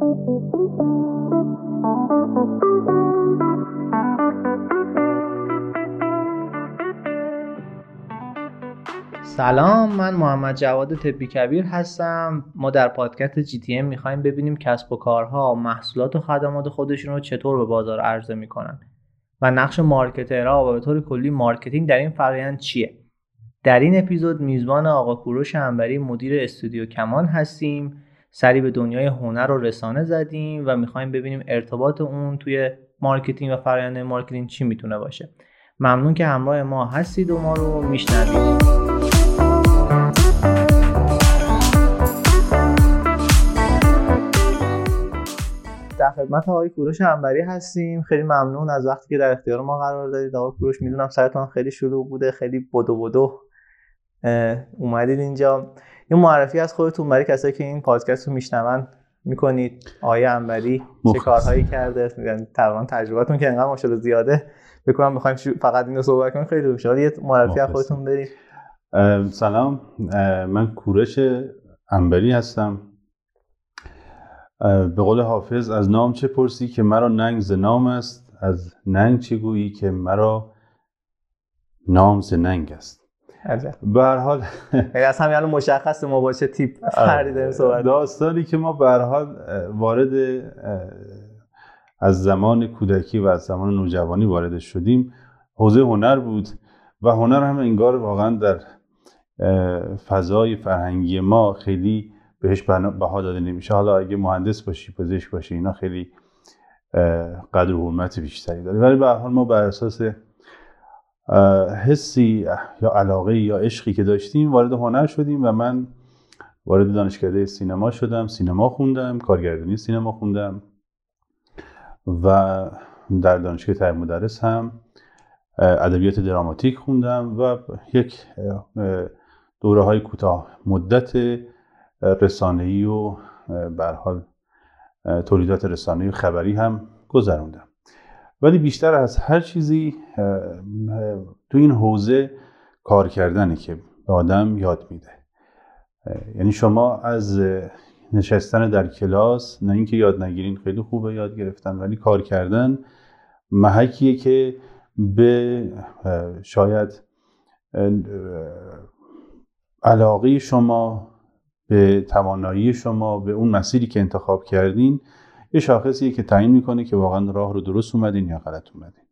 سلام من محمد جواد تبی کبیر هستم. ما در پادکست GTM می‌خوایم ببینیم کسب و کارها محصولات و خدمات خودشون رو چطور به بازار عرضه می‌کنن و نقش marketer ها و به طور کلی marketing در این فرآیند چیه. در این اپیزود میزبان آقا کوروش عنبری مدیر استودیو کمان هستیم. سری به دنیای هنر و رسانه زدیم و می‌خوایم ببینیم ارتباط اون توی marketing و فرآیند marketing چی می‌تونه باشه. ممنون که همراه ما هستید و ما رو میشنوید. در خدمت آقای کوروش عنبری هستیم. خیلی ممنون از وقتی که در اختیار ما قرار دادید. آقای کوروش می‌دونم سرتان خیلی شلوغ بوده خیلی بدو بدو اومدید اینجا. یه معرفی از خودتون برای کسایی که این پادکست رو میشنون می‌کنید. آقای انبری چه کارهایی کرده؟ تقریبا تجربتون که انقدر ماشاءالله زیاده. بکنم می‌خوایم فقط اینو صحبت کنیم. خیلی خوشحال یه معرفی از خودتون برید سلام. من کوروش انبری هستم. به قول حافظ از نام چه پرسی که مرا ننگ ز نام است؟ از ننگ چه گویی که مرا نام ز ننگ است؟ به هر حال یعنی از همین الان مشخصه ما با چه تیپ فردی داریم صحبت داستانی که ما به حال وارد از زمان کودکی و از زمان نوجوانی وارد شدیم. حوزه هنر بود و هنر هم انگار واقعا در فضای فرهنگی ما خیلی بهش بها داده نمیشه. حالا اگه مهندس باشی پزشک باشی اینا خیلی قدر و حرمت بیشتری داره. ولی به حال ما بر اساس حسی یا علاقه یا عشقی که داشتیم وارد هنر شدیم و من وارد دانشکده سینما شدم سینما خوندم کارگردانی سینما خوندم و در دانشگاه تایر مدرس هم ادبیات دراماتیک خوندم و یک دوره های کوتاه مدت رسانه‌ای و به حال تولیدات رسانه‌ای خبری هم گذروندم. ولی بیشتر از هر چیزی تو این حوزه کار کردنه که به آدم یاد میده. یعنی شما از نشستن در کلاس نه اینکه یاد نگیرین خیلی خوبه یاد گرفتن ولی کار کردن محکیه که به شاید علاقه شما به توانایی شما به اون مسیری که انتخاب کردین یه شاخصیه که تعیین می‌کنه که واقعا راه رو درست اومدین یا غلط اومدین.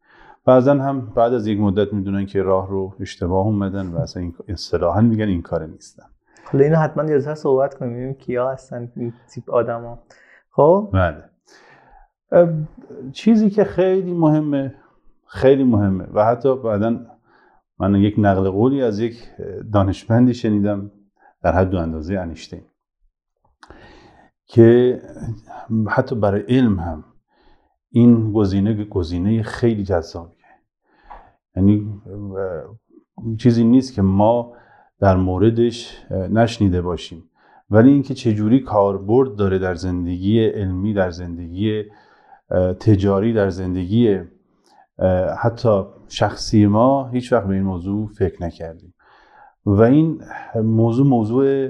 بعضا هم بعد از یک مدت می‌دونن که راه رو اشتباه اومدن و اصلا این اصطلاحا میگن این کار نیستن. حالا اینو حتما یه صحبت کنیم ببینیم کیا هستن این تیپ آدما. خب؟ بله. چیزی که خیلی مهمه خیلی مهمه و حتی بعدا من یک نقل قولی از یک دانشمندی شنیدم در حد و اندازه انیشتین. که حتی برای علم هم این گزینه گزینه خیلی جذابیه. یعنی چیزی نیست که ما در موردش نشنیده باشیم. ولی اینکه چجوری کاربرد داره در زندگی علمی در زندگی تجاری در زندگی حتی شخصی ما هیچ وقت به این موضوع فکر نکردیم. و این موضوع موضوع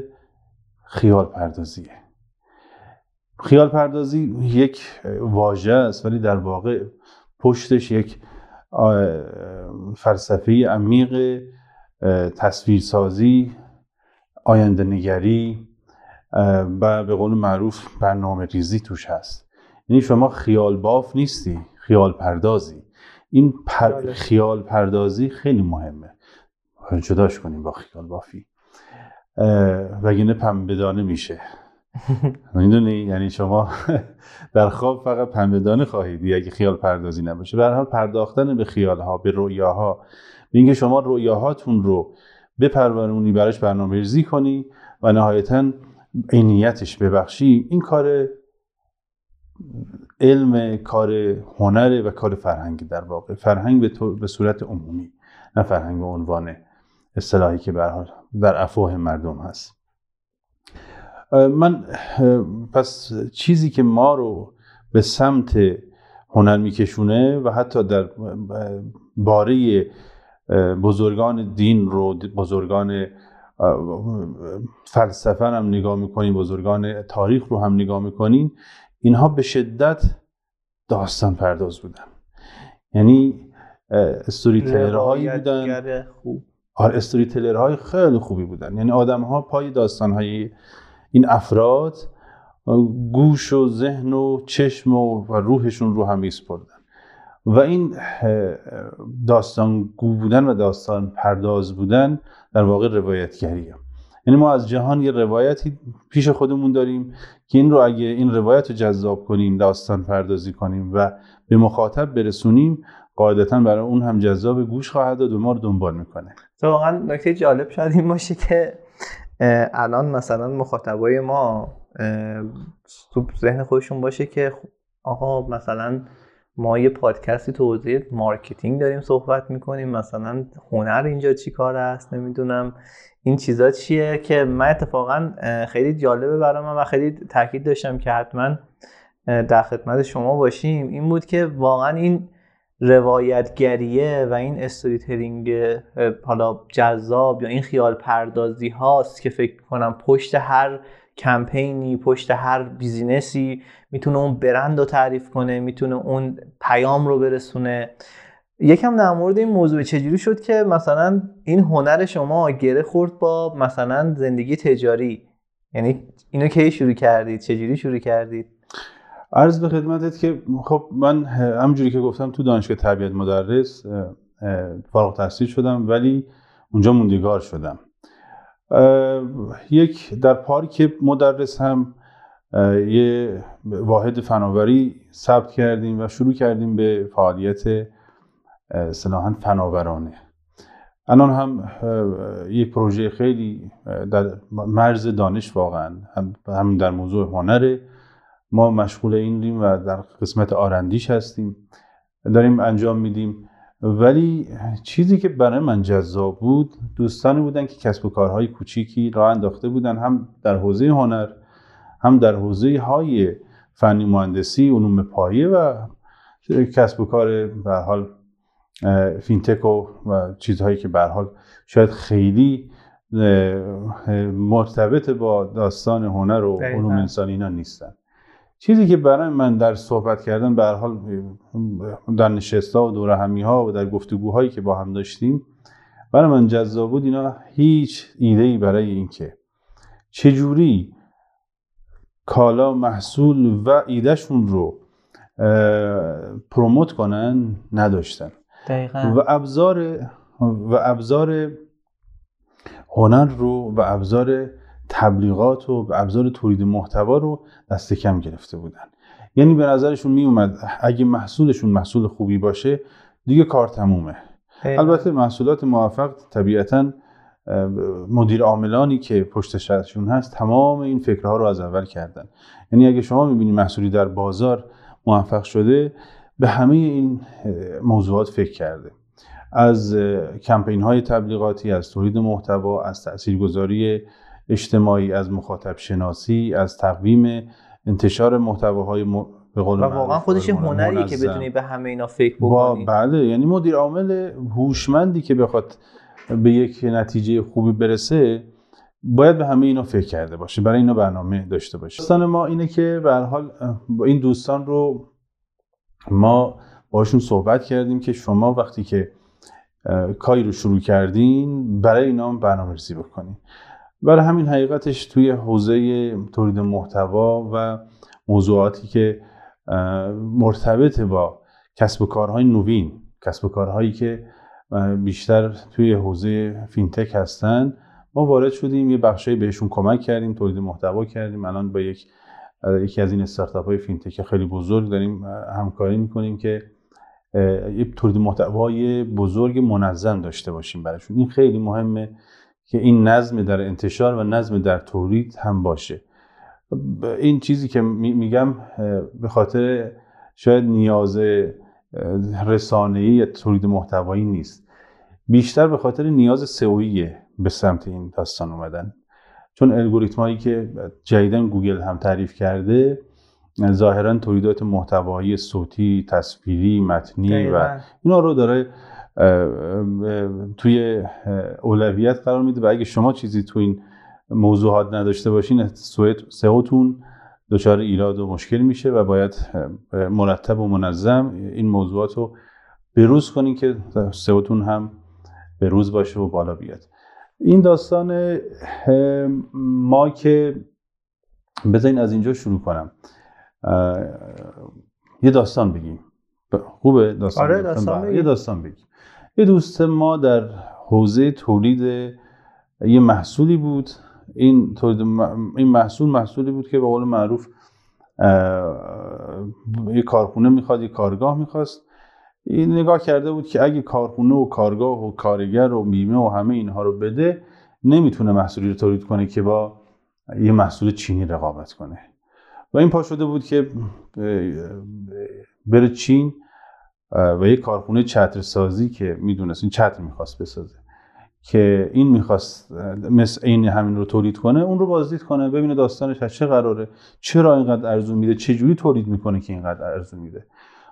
خیال پردازیه خیال پردازی یک واژه است ولی در واقع پشتش یک فلسفه عمیق تصویرسازی آینده نگری و به قول معروف برنامه ریزی توش هست. یعنی شما خیال باف نیستی خیال پردازی این پر... خیال پردازی خیلی مهمه. جداش کنیم با خیال بافی وگرنه پنبهدانه میشه. می‌دونی؟ یعنی شما در خواب فقط پنبهدانه خواهید اگه خیال پردازی نباشه. به حال پرداختن به خیال ها به رویاها به اینکه شما رویاهاتون رو بپرورونی براش برنامه ریزی کنی و نهایتا عینیتش ببخشی این کار علم کار هنره و کار فرهنگ در واقع. فرهنگ به, به صورت عمومی نه فرهنگ به عنوان اصطلاحی که به در افواه مردم هست. من پس چیزی که ما رو به سمت هنر میکشونه و حتی در باره بزرگان دین رو بزرگان فلسفه هم نگاه می‌کنیم بزرگان تاریخ رو هم نگاه می‌کنیم اینها به شدت داستان پرداز بودن. یعنی استوری هایی بودن. خوب. آره استوری های خیلی خوبی بودن. یعنی آدم ها پای داستان های این افراد گوش و ذهن و چشم و, روحشون رو هم میسپردن و این داستان گو بودن و داستان پرداز بودن در واقع روایتگریه. یعنی ما از جهان یه روایتی پیش خودمون داریم که این رو اگه این روایت رو جذاب کنیم داستان پردازی کنیم و به مخاطب برسونیم قاعدتا برای اون هم جذاب گوش خواهد داد و ما رو دنبال می‌کنه. واقعا نکته جالب شاید این باشه که الان مثلا مخاطبای ما تو ذهن خودشون باشه که خب، آقا مثلا ما یه پادکستی تو حوزه marketing داریم صحبت می‌کنیم مثلا هنر اینجا چی کار است نمی‌دونم این چیزا چیه که من اتفاقا خیلی جالبه برای من و خیلی تاکید داشتم که حتما در خدمت شما باشیم. این بود که واقعا این روایتگریه و این storytelling حالا جذاب یا این خیال پردازی هاست که فکر کنم پشت هر کمپینی پشت هر بیزینسی می‌تونه اون برند رو تعریف کنه می‌تونه اون پیام رو برسونه. یکم در مورد این موضوع چجوری شد که مثلا این هنر شما گره خورد با مثلا زندگی تجاری؟ یعنی اینو کی شروع کردید؟ چجوری شروع کردید؟ عرض به خدمتت که خب من همجوری که گفتم تو دانشگاه تربیت مدرس فارغ تحصیل شدم ولی اونجا موندگار شدم. یک در پارک مدرس هم یه واحد فناوری ثبت کردیم و شروع کردیم به فعالیت صلاحا فناورانه. الان هم یه پروژه خیلی در مرز دانش واقعا هم در موضوع هنره. ما مشغول این و در قسمت آرندیش هستیم. داریم انجام میدیم. ولی چیزی که برای من جذاب بود دوستانی بودن که کسب و کارهای کوچیکی راه انداخته بودن هم در حوزه هنر هم در حوزه های فنی مهندسی علوم پایه و کسب و کار به حال فینتک و, و چیزهایی که به حال شاید خیلی مرتبط با داستان هنر و علوم انسانی اینا نیستن. چیزی که برای من در صحبت کردن به حال در نشستا و دور همی ها و در گفتگوهایی که با هم داشتیم برای من جذاب بود اینا هیچ ایده ای برای اینکه چجوری کالا محصول و ایدهشون رو پروموت کنن نداشتن دقیقا. و ابزار و ابزار هنر رو و ابزار تبلیغات و ابزار تولید محتوا رو دست کم گرفته بودن. یعنی به نظرشون می اومد اگه محصولشون محصول خوبی باشه دیگه کار تمومه. البته محصولات موفق طبیعتا مدیر عاملانی که پشت سرشون هست تمام این فکرها رو از اول کردن. یعنی اگه شما می‌بینید محصولی در بازار موفق شده به همه این موضوعات فکر کرده. از کمپین های تبلیغاتی از تولید محتوا از تاثیرگذاری اجتماعی از مخاطب شناسی از تقویم انتشار محتواهای م... به قول و واقعا خودش هنریه که بتونی به همه اینا فکر بکنی. بله یعنی مدیر عامل هوشمندی که بخواد به یک نتیجه خوبی برسه باید به همه اینا فکر کرده باشه برای اینا برنامه داشته باشه. داستان ما اینه که به حال با این دوستان رو ما باشون صحبت کردیم که شما وقتی که کاری رو شروع کردین برای اینا برنامه ریزی بکنین. برای همین حقیقتش توی حوزه تولید محتوا و موضوعاتی که مرتبط با کسب و کارهای نوین کسب و کارهایی که بیشتر توی حوزه فینتک هستن ما وارد شدیم یه بخشی بهشون کمک کردیم تولید محتوا کردیم. الان با یک یکی از این استارتاپ های فینتک خیلی بزرگ داریم همکاری می‌کنیم که یه تولید محتوای بزرگ منظم داشته باشیم براشون. این خیلی مهمه. که این نظم در انتشار و نظم در تولید هم باشه. این چیزی که میگم به خاطر شاید نیاز رسانه‌ای یا تولید محتوایی نیست. بیشتر به خاطر نیاز سئویی به سمت این داستان اومدن. چون الگوریتمایی که جدیدن گوگل هم تعریف کرده ظاهرا تولیدات محتوایی صوتی تصویری متنی و اینا رو داره توی اولویت قرار میده. و اگه شما چیزی تو این موضوعات نداشته باشین سئوتون دچار ایراد و مشکل میشه و باید مرتب و منظم این موضوعات رو بروز کنین که سئوتون هم به روز باشه و بالا بیاد. این داستان ما که بذارین از اینجا شروع کنم. یه داستان بگیم. خوبه داستان, آره داستان بله. یه داستان بگیم. یه دوست ما در حوزه تولید یه محصولی بود. این تولید این محصول محصولی بود که به قول معروف یه کارخونه می‌خواد یه کارگاه می‌خواست. این نگاه کرده بود که اگه کارخونه و کارگاه و کارگر و بیمه و همه اینها رو بده نمی‌تونه محصولی رو تولید کنه که با یه محصول چینی رقابت کنه. و این پا شده بود که بره چین و یه کارخونه چتر سازی که می‌دونست این چتر می‌خواست بسازه که این می‌خواست مثل این همین رو تولید کنه اون رو بازدید کنه ببینه داستانش از چه قراره چرا اینقدر ارزون میده چه جوری تولید می‌کنه که اینقدر ارزون میده.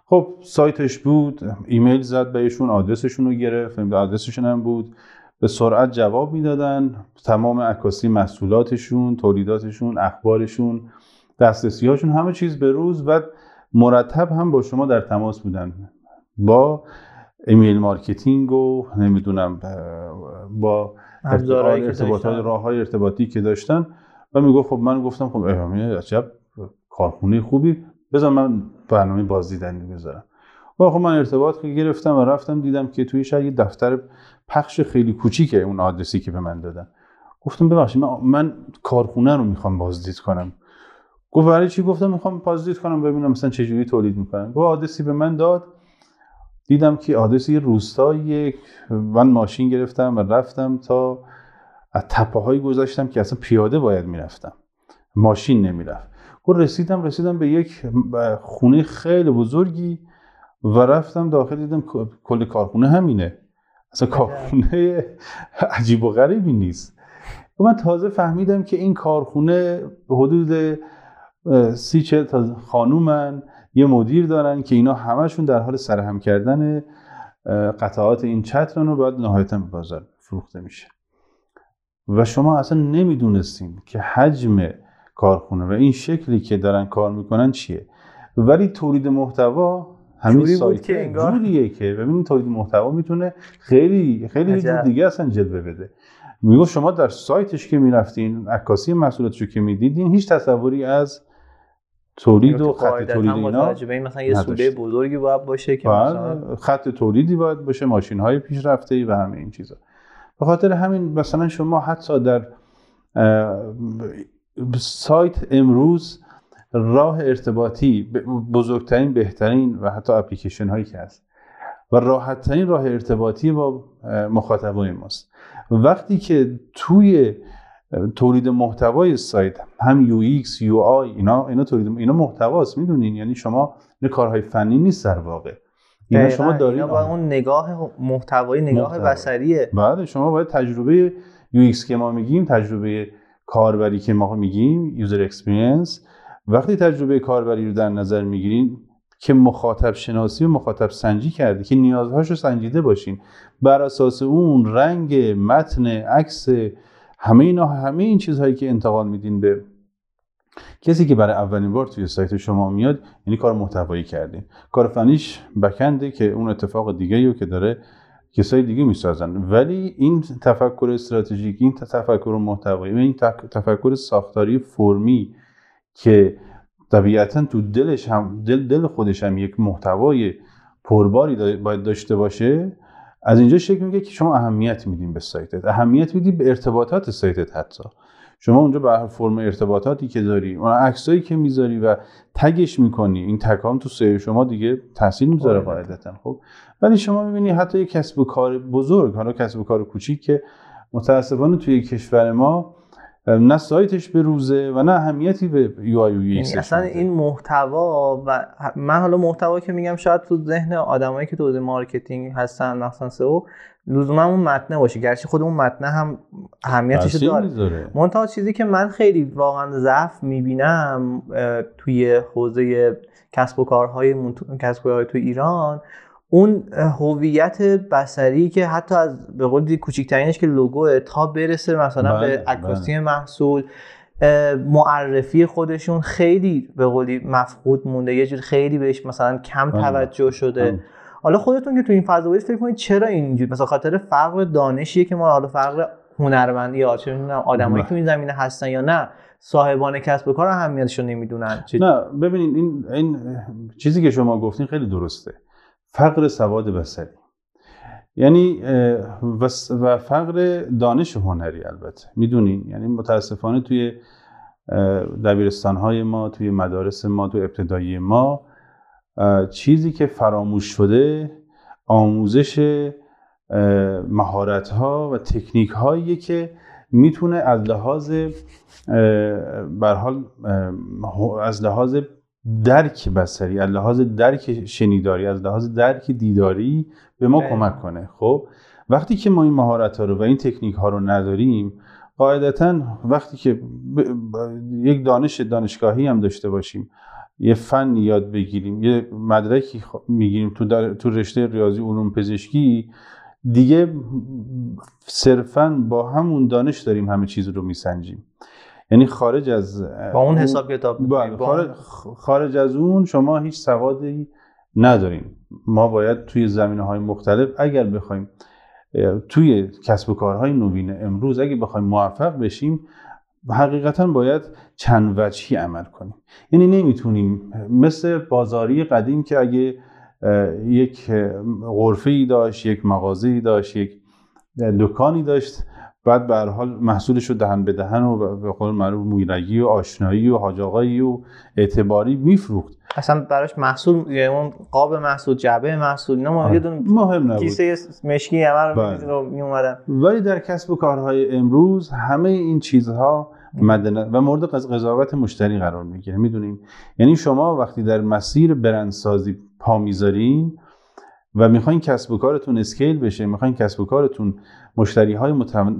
خب سایتش بود ایمیل زد بهشون آدرسشون رو گرفت آدرسشون هم بود به سرعت جواب می‌دادن تمام عکاسی محصولاتشون تولیداتشون اخبارشون دسترسی هاشون همه چیز به روز. و مرتب هم با شما در تماس بودن. با ایمیل marketing و نمی‌دونم با ارتباطات راه های ارتباطی که داشتن و می‌گفت خب من گفتم خب عجب کارخونه خوبی بذار من برنامه بازدیدنی بذارم. و خب من ارتباط گرفتم و رفتم دیدم که توی شهر یه دفتر پخش خیلی کوچیکه اون آدرسی که به من دادن. گفتم ببخشید من, من کارخونه رو می‌خوام بازدید کنم. گفت برای چی گفتم؟ می‌خوام بازدید کنم ببینم مثلا چجوری تولید می‌کنن. گفت آدرسی به من داد. دیدم که آدرس یه روستایی من ماشین گرفتم و رفتم تا از تپه هایی گذاشتم که اصلا پیاده باید می‌رفتم. ماشین نمی‌رفت. گفت رسیدم رسیدم به یک خونه خیلی بزرگی و رفتم داخل دیدم کل کارخونه همینه. اصلا کارخونه عجیب و غریبی نیست. و من تازه فهمیدم که این کارخونه به حدود سی چه تا خانومن یه مدیر دارن که اینا همشون در حال سرهم کردن قطعات این چترن و باید نهایتا به بازار فروخته میشه. و شما اصلا نمی‌دونستین که حجم کارخونه و این شکلی که دارن کار می‌کنن چیه. ولی تولید محتوا همین سایت که جوریه که ببینید تولید محتوا می‌تونه خیلی خیلی جور دیگه اصلا جلوه بده. می‌گفت شما در سایتش که می‌رفتین عکاسی محصولاتش که می‌دیدین هیچ تصوری از تولید و خط تولید اینا این مثلا یه سوده بزرگی باید باشه که بله، مثلا خط تولیدی باید باشه ماشین های پیشرفته ای و همه این چیزا. به خاطر همین مثلا شما حتی در سایت امروز راه ارتباطی بزرگترین بهترین و حتی اپلیکیشن هایی که هست و راحت راه ارتباطی با مخاطبای ماست. وقتی که توی تولید محتوای سایت هم UX UI اینا اینا تولید اینا محتواست می‌دونین؟ یعنی شما این کارهای فنی نیست در واقع. اینا شما دارین اینا با اون نگاه محتوایی نگاه. بصریه. بعد شما باید تجربه UX که ما میگیم تجربه کاربری که ما میگیم user experience وقتی تجربه کاربری رو در نظر می‌گیرین که مخاطب شناسی و مخاطب سنجی کرده که نیازهاش رو سنجیده باشین. بر اساس اون رنگ متن عکس همه اینا همه این چیزهایی که انتقال میدین به کسی که برای اولین بار توی سایت شما میاد یعنی کار محتوایی کردین. کار فنیش بکنده که اون اتفاق دیگه رو که داره کسای دیگه می‌سازن. ولی این تفکر استراتژیک این تفکر محتوایی این تفکر ساختاری فرمی که طبیعتا تو دلش هم دل, دل خودش هم یک محتوای پرباری باید داشته باشه از اینجا شکل میگه که شما اهمیت میدین به سایتت. اهمیت میدی به ارتباطات سایتت حتی. شما اونجا به هر فرم ارتباطاتی که داری اون عکسایی که می‌ذاری و tag ش می‌کنی این tag تو سایت شما دیگه تاثیر می‌ذاره قاعدتا. خب؟ ولی شما می‌بینی حتی یک کسب و کار بزرگ حالا کسب و کار کوچیک که متاسفانه توی کشور ما نه سایتش به روزه و نه اهمیتی به UI یعنی اصلا این محتوا و من حالا محتوا که میگم شاید تو ذهن آدمایی که تو marketing هستن مثلا SEO لزوما اون متنه باشه. گرچه خود اون متنه هم اهمیتش داره. منتها چیزی که من خیلی واقعا ضعف می‌بینم توی حوزه کسب و کارهای کسب و کارهای تو ایران اون هویت بصری که حتی از به قول کوچکترینش که لوگوه تا برسه مثلا به بله، عکاسی بله. محصول معرفی خودشون خیلی به قولی مفقود مونده یه جور خیلی بهش مثلا کم بله. توجه شده بله. حالا خودتون که تو این فضا بودید فکر کنید چرا اینجوری مثلا خاطر فقر دانشیه که ما حالا فقر هنرمندی یا چه می‌دونم آدمایی بله. تو این زمینه هستن یا نه صاحبان کسب و کار اهمیتشو نمی‌دونن چه- نه ببینید این این چیزی که شما گفتین خیلی درسته فقر سواد بصری. یعنی و فقر دانش هنری البته. می‌دونین؟ یعنی متاسفانه توی دبیرستان های ما توی مدارس ما توی ابتدایی ما چیزی که فراموش شده آموزش مهارت ها و تکنیک هایی که می‌تونه از لحاظ بر حال از لحاظ درک بصری از لحاظ درک شنیداری از لحاظ درک دیداری به ما بله. کمک کنه خب وقتی که ما این مهارت ها رو و این تکنیک ها رو نداریم قاعدتا وقتی که ب- ب- یک دانش دانشگاهی هم داشته باشیم یه فن یاد بگیریم یه مدرکی خ- می‌گیریم تو, در- تو رشته ریاضی علوم پزشکی دیگه صرفا با همون دانش داریم همه چیز رو میسنجیم یعنی خارج از با اون حساب کتاب با خارج, خارج از اون شما هیچ سوادی نداریم ما باید توی زمینه های مختلف اگر بخوایم توی کسب و کارهای نوین امروز اگر بخوایم موفق بشیم حقیقتا باید چند وجهی عمل کنیم. یعنی نمی‌تونیم مثل بازاری قدیم که اگه یک غرفه ای داشت یک مغازه ای داشت یک دکانی داشت بعد به هر حال محصولش رو دهن به دهن و به قول معروف مویرگی و آشنایی و حاج آقایی و اعتباری میفروخت. اصلا براش محصول یعنی اون قاب محصول جعبه محصول ما یه دونه مهم نبود. کیسه مشکی همه بله. رو می اومدن ولی در کسب و کارهای امروز همه این چیزها مد نظر- و مورد قض- قضاوت مشتری قرار می‌گیره. می‌دونین؟ یعنی شما وقتی در مسیر برندسازی پا می‌ذارین و می‌خواین کسب و کارتون اسکیل بشه می‌خواین کسب و کارتون مشتری های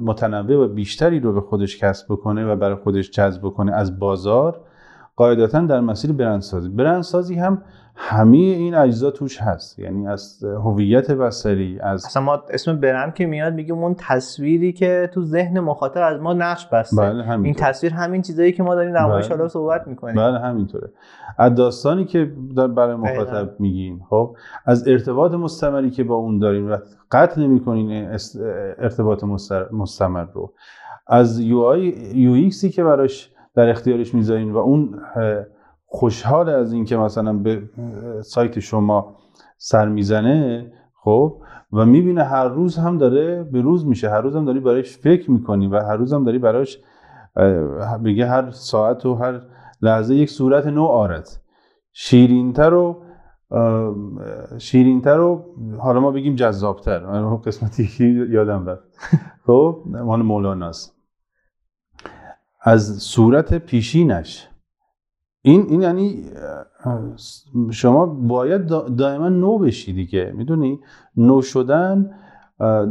متنوع و بیشتری رو به خودش کسب بکنه و برای خودش جذب بکنه از بازار قاعدتا در مسیر برندسازی. برندسازی هم همه این اجزا توش هست. یعنی از هویت بصری از اصلا ما اسم برند که میاد میگیم اون تصویری که تو ذهن مخاطب از ما نقش بسته. بله این تصویر همین چیزایی که ما داریم در موردش بله. حالا صحبت می‌کنیم. بله همینطوره. از داستانی که در- برای. مخاطب میگین خب؟ از ارتباط مستمری که با اون دارین و قطع نمی‌کنین ارتباط مستمر رو. از یو آی یو ایکسی که براش در اختیارش می‌ذارین و اون خوشحال از اینکه مثلا به سایت شما سر می‌زنه خب و می‌بینه هر روز هم داره به روز میشه هر روز هم داری براش فکر می‌کنی و هر روز هم داری براش اه، بگه هر ساعت و هر لحظه یک صورت نو آرد شیرینتر و شیرینتر و حالا ما بگیم جذابتر. من قسمتی که یادم رفت. خب مال مولاناست. از صورت پیشینش. این این یعنی شما باید دا- دائما نو بشی دیگه می‌دونی نو شدن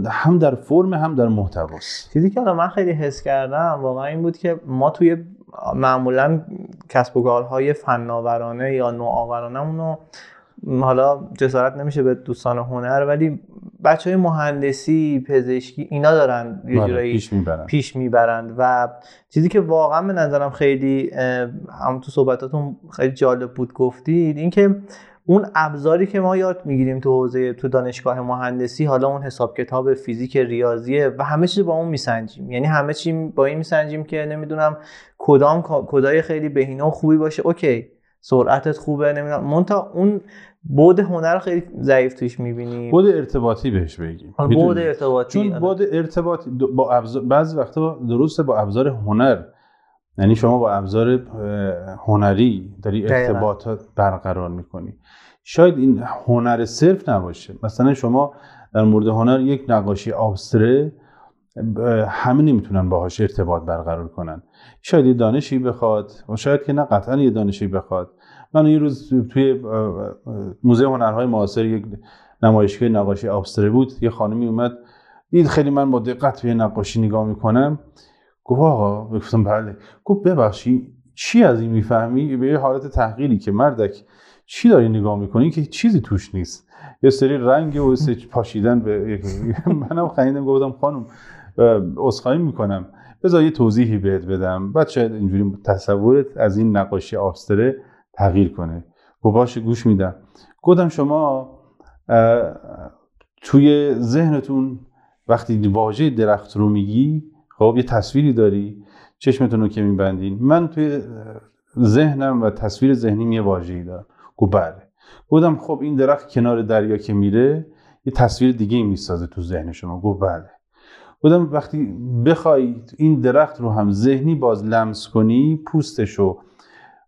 هم در فرم هم در محتواست. چیزی که من خیلی حس کردم واقعا این بود که ما توی معمولا کسب و کارهای فناورانه یا نوآورانه اونو حالا جسارت نمیشه به دوستان هنر ولی بچه های مهندسی پزشکی اینا دارن یه بله، جورایی پیش می‌برن. پیش می‌برند و چیزی که واقعا به نظرم خیلی هم تو صحبتاتون خیلی جالب بود گفتید اینکه اون ابزاری که ما یاد می‌گیریم تو حوزه تو دانشگاه مهندسی حالا اون حساب کتاب فیزیک ریاضیه و همه چیز با اون میسنجیم. یعنی همه چی با این میسنجیم که نمی‌دونم کدام کدای خیلی بهینه و خوبی باشه. اوکی. سرعتت خوبه نمی‌دونم. مونتا اون بود هنر خیلی ضعیف توش می‌بینیم بود ارتباطی بهش بگیم. بود؟ ارتباطی. چون آره. بود ارتباطی با ابزار بعضی وقتا درسته با ابزار هنر. یعنی شما با ابزار هنری داری. ارتباطات برقرار می‌کنی. شاید این هنر صرف نباشه. مثلا شما در مورد هنر یک نقاشی آبستره همه نمی‌تونن باهاش ارتباط برقرار کنن. شاید یه دانشی بخواد و شاید که نه قطعا یه دانشی بخواد. من یه روز توی موزه هنرهای معاصر یک نمایشگاه نقاشی آبستره بود یه خانمی اومد دید خیلی من با دقت به نقاشی نگاه می‌کنم. گفت آقا گفتم بله. گفت ببخشی چی از این می‌فهمی؟ به یه حالت تحقیری که مردک چی داری نگاه می‌کنی که چیزی توش نیست؟ یه سری رنگ و سری پاشیدن به منم خندیدم گفتم خانم اه، عذرخواهی می‌کنم. بذار یه توضیحی بهت بدم. بعد شاید اینجوری تصورت از این نقاشی آبستره تغییر کنه. گفت باشه گوش میدم. گفتم شما توی ذهنتون وقتی واژه درخت رو میگی خب یه تصویری داری چشمتون رو که میبندین. من توی ذهنم و تصویر ذهنی یه واژه‌ای دارم. گفت بله. گفتم خب این درخت کنار دریا که میره یه تصویر دیگه می‌سازه تو ذهن شما. گفت بله. گفتم وقتی بخوای این درخت رو هم ذهنی باز لمس کنی پوستشو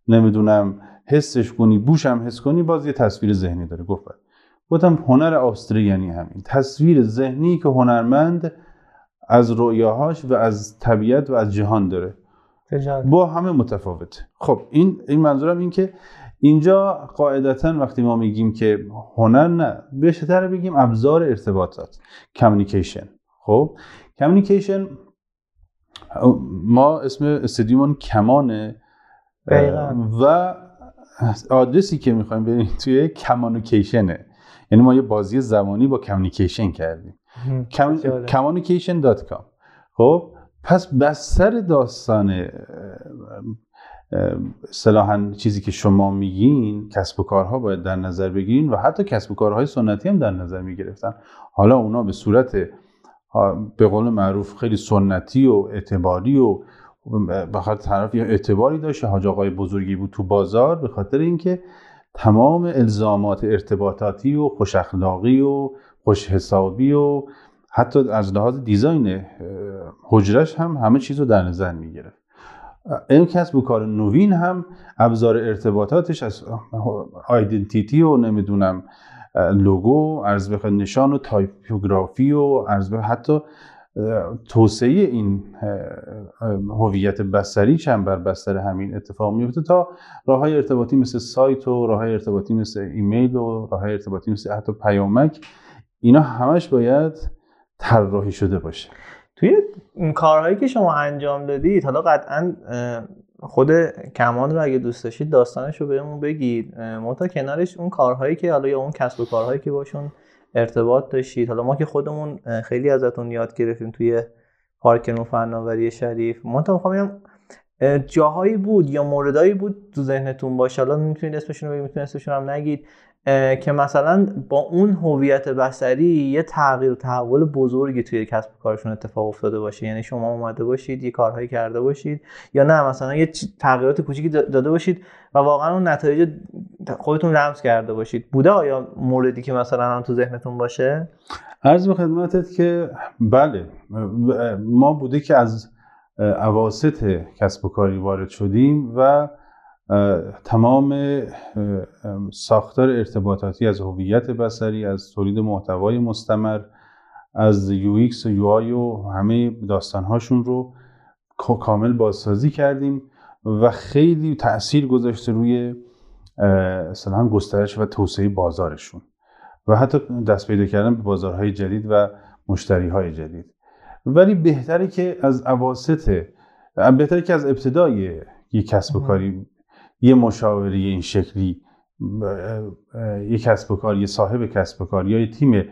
نمی‌دونم حسش کنی بوش هم حس کنی باز یه تصویر ذهنی داره. گفت بله. گفتم هنر آستری یعنی همین. تصویر ذهنی که هنرمند از رویاهاش و از طبیعت و از جهان داره. با همه متفاوته. خب این این منظورم این که اینجا قاعدتا وقتی ما میگیم که هنر نه بهتر بگیم ابزار ارتباطات. کمیونیکیشن. خب کمیونیکیشن ما اسم استدیومون کمانه و آدرسی که می‌خوایم بریم توی کمانوکیشنه یعنی ما یه بازی زمانی با کمیونیکیشن کردیم. کام خب پس بستر داستان صلاحا چیزی که شما میگین کسب و کارها باید در نظر بگیرین و حتی کسب و کارهای سنتی هم در نظر می‌گرفتن. حالا اونا به صورت به قول معروف خیلی سنتی و اعتباری و به خاطر طرف یا اعتباری داشت حاج آقای بزرگی بود تو بازار به خاطر اینکه تمام الزامات ارتباطاتی و خوش اخلاقی و خوش حسابی و حتی از لحاظ دیزاین حجرش هم همه چیز رو در نظر می‌گرفت. این کسب و کار نوین هم ابزار ارتباطاتش از آیدنتیتی و نمی‌دونم لوگو به نشان و تایپوگرافی و به حتی توسعه این هویت بصری چند بر بستر همین اتفاق میفته تا راه های ارتباطی مثل سایت و راه های ارتباطی مثل ایمیل و راه های ارتباطی مثل حتی پیامک اینا همش باید طراحی شده باشه. توی کارهایی که شما انجام دادید حالا قطعا خود کمان رو اگه دوست داشتید داستانش رو بهمون بگید. تا کنارش اون کارهایی که حالا یا اون کسب و کارهایی که باشون ارتباط داشتید. حالا ما که خودمون خیلی ازتون یاد گرفتیم توی پارک فناوری شریف. ما تا می‌خوام جاهایی بود یا موردایی بود تو ذهنتون باشه. حالا می‌تونید اسمشون رو بگید می‌تونید اسمشون هم نگید. که مثلا با اون هویت بصری یه تغییر و تحول بزرگی توی کسب کارشون اتفاق افتاده باشه. یعنی شما اومده باشید یه کارهایی کرده باشید یا نه مثلا یه تغییرات کوچیکی داده باشید و واقعا اون نتایج خودتون لمس کرده باشید. بوده آیا موردی که مثلا هم تو ذهنتون باشه؟ عرض به خدمتت که بله ما بوده که از اواسط کسب و کاری وارد شدیم و تمام ساختار ارتباطاتی از هویت بصری از تولید محتوای مستمر از UX و UI و همه داستانهاشون رو کامل بازسازی کردیم و خیلی تاثیر گذاشته روی مثلا گسترش و توسعه بازارشون و حتی دست پیدا کردن به بازارهای جدید و مشتری های جدید. ولی بهتره که از اواسط بهتره که از ابتدای یک کسب و کاری یه مشاوره این شکلی یه کسب و کار یه صاحب کسب و کار یا یه تیم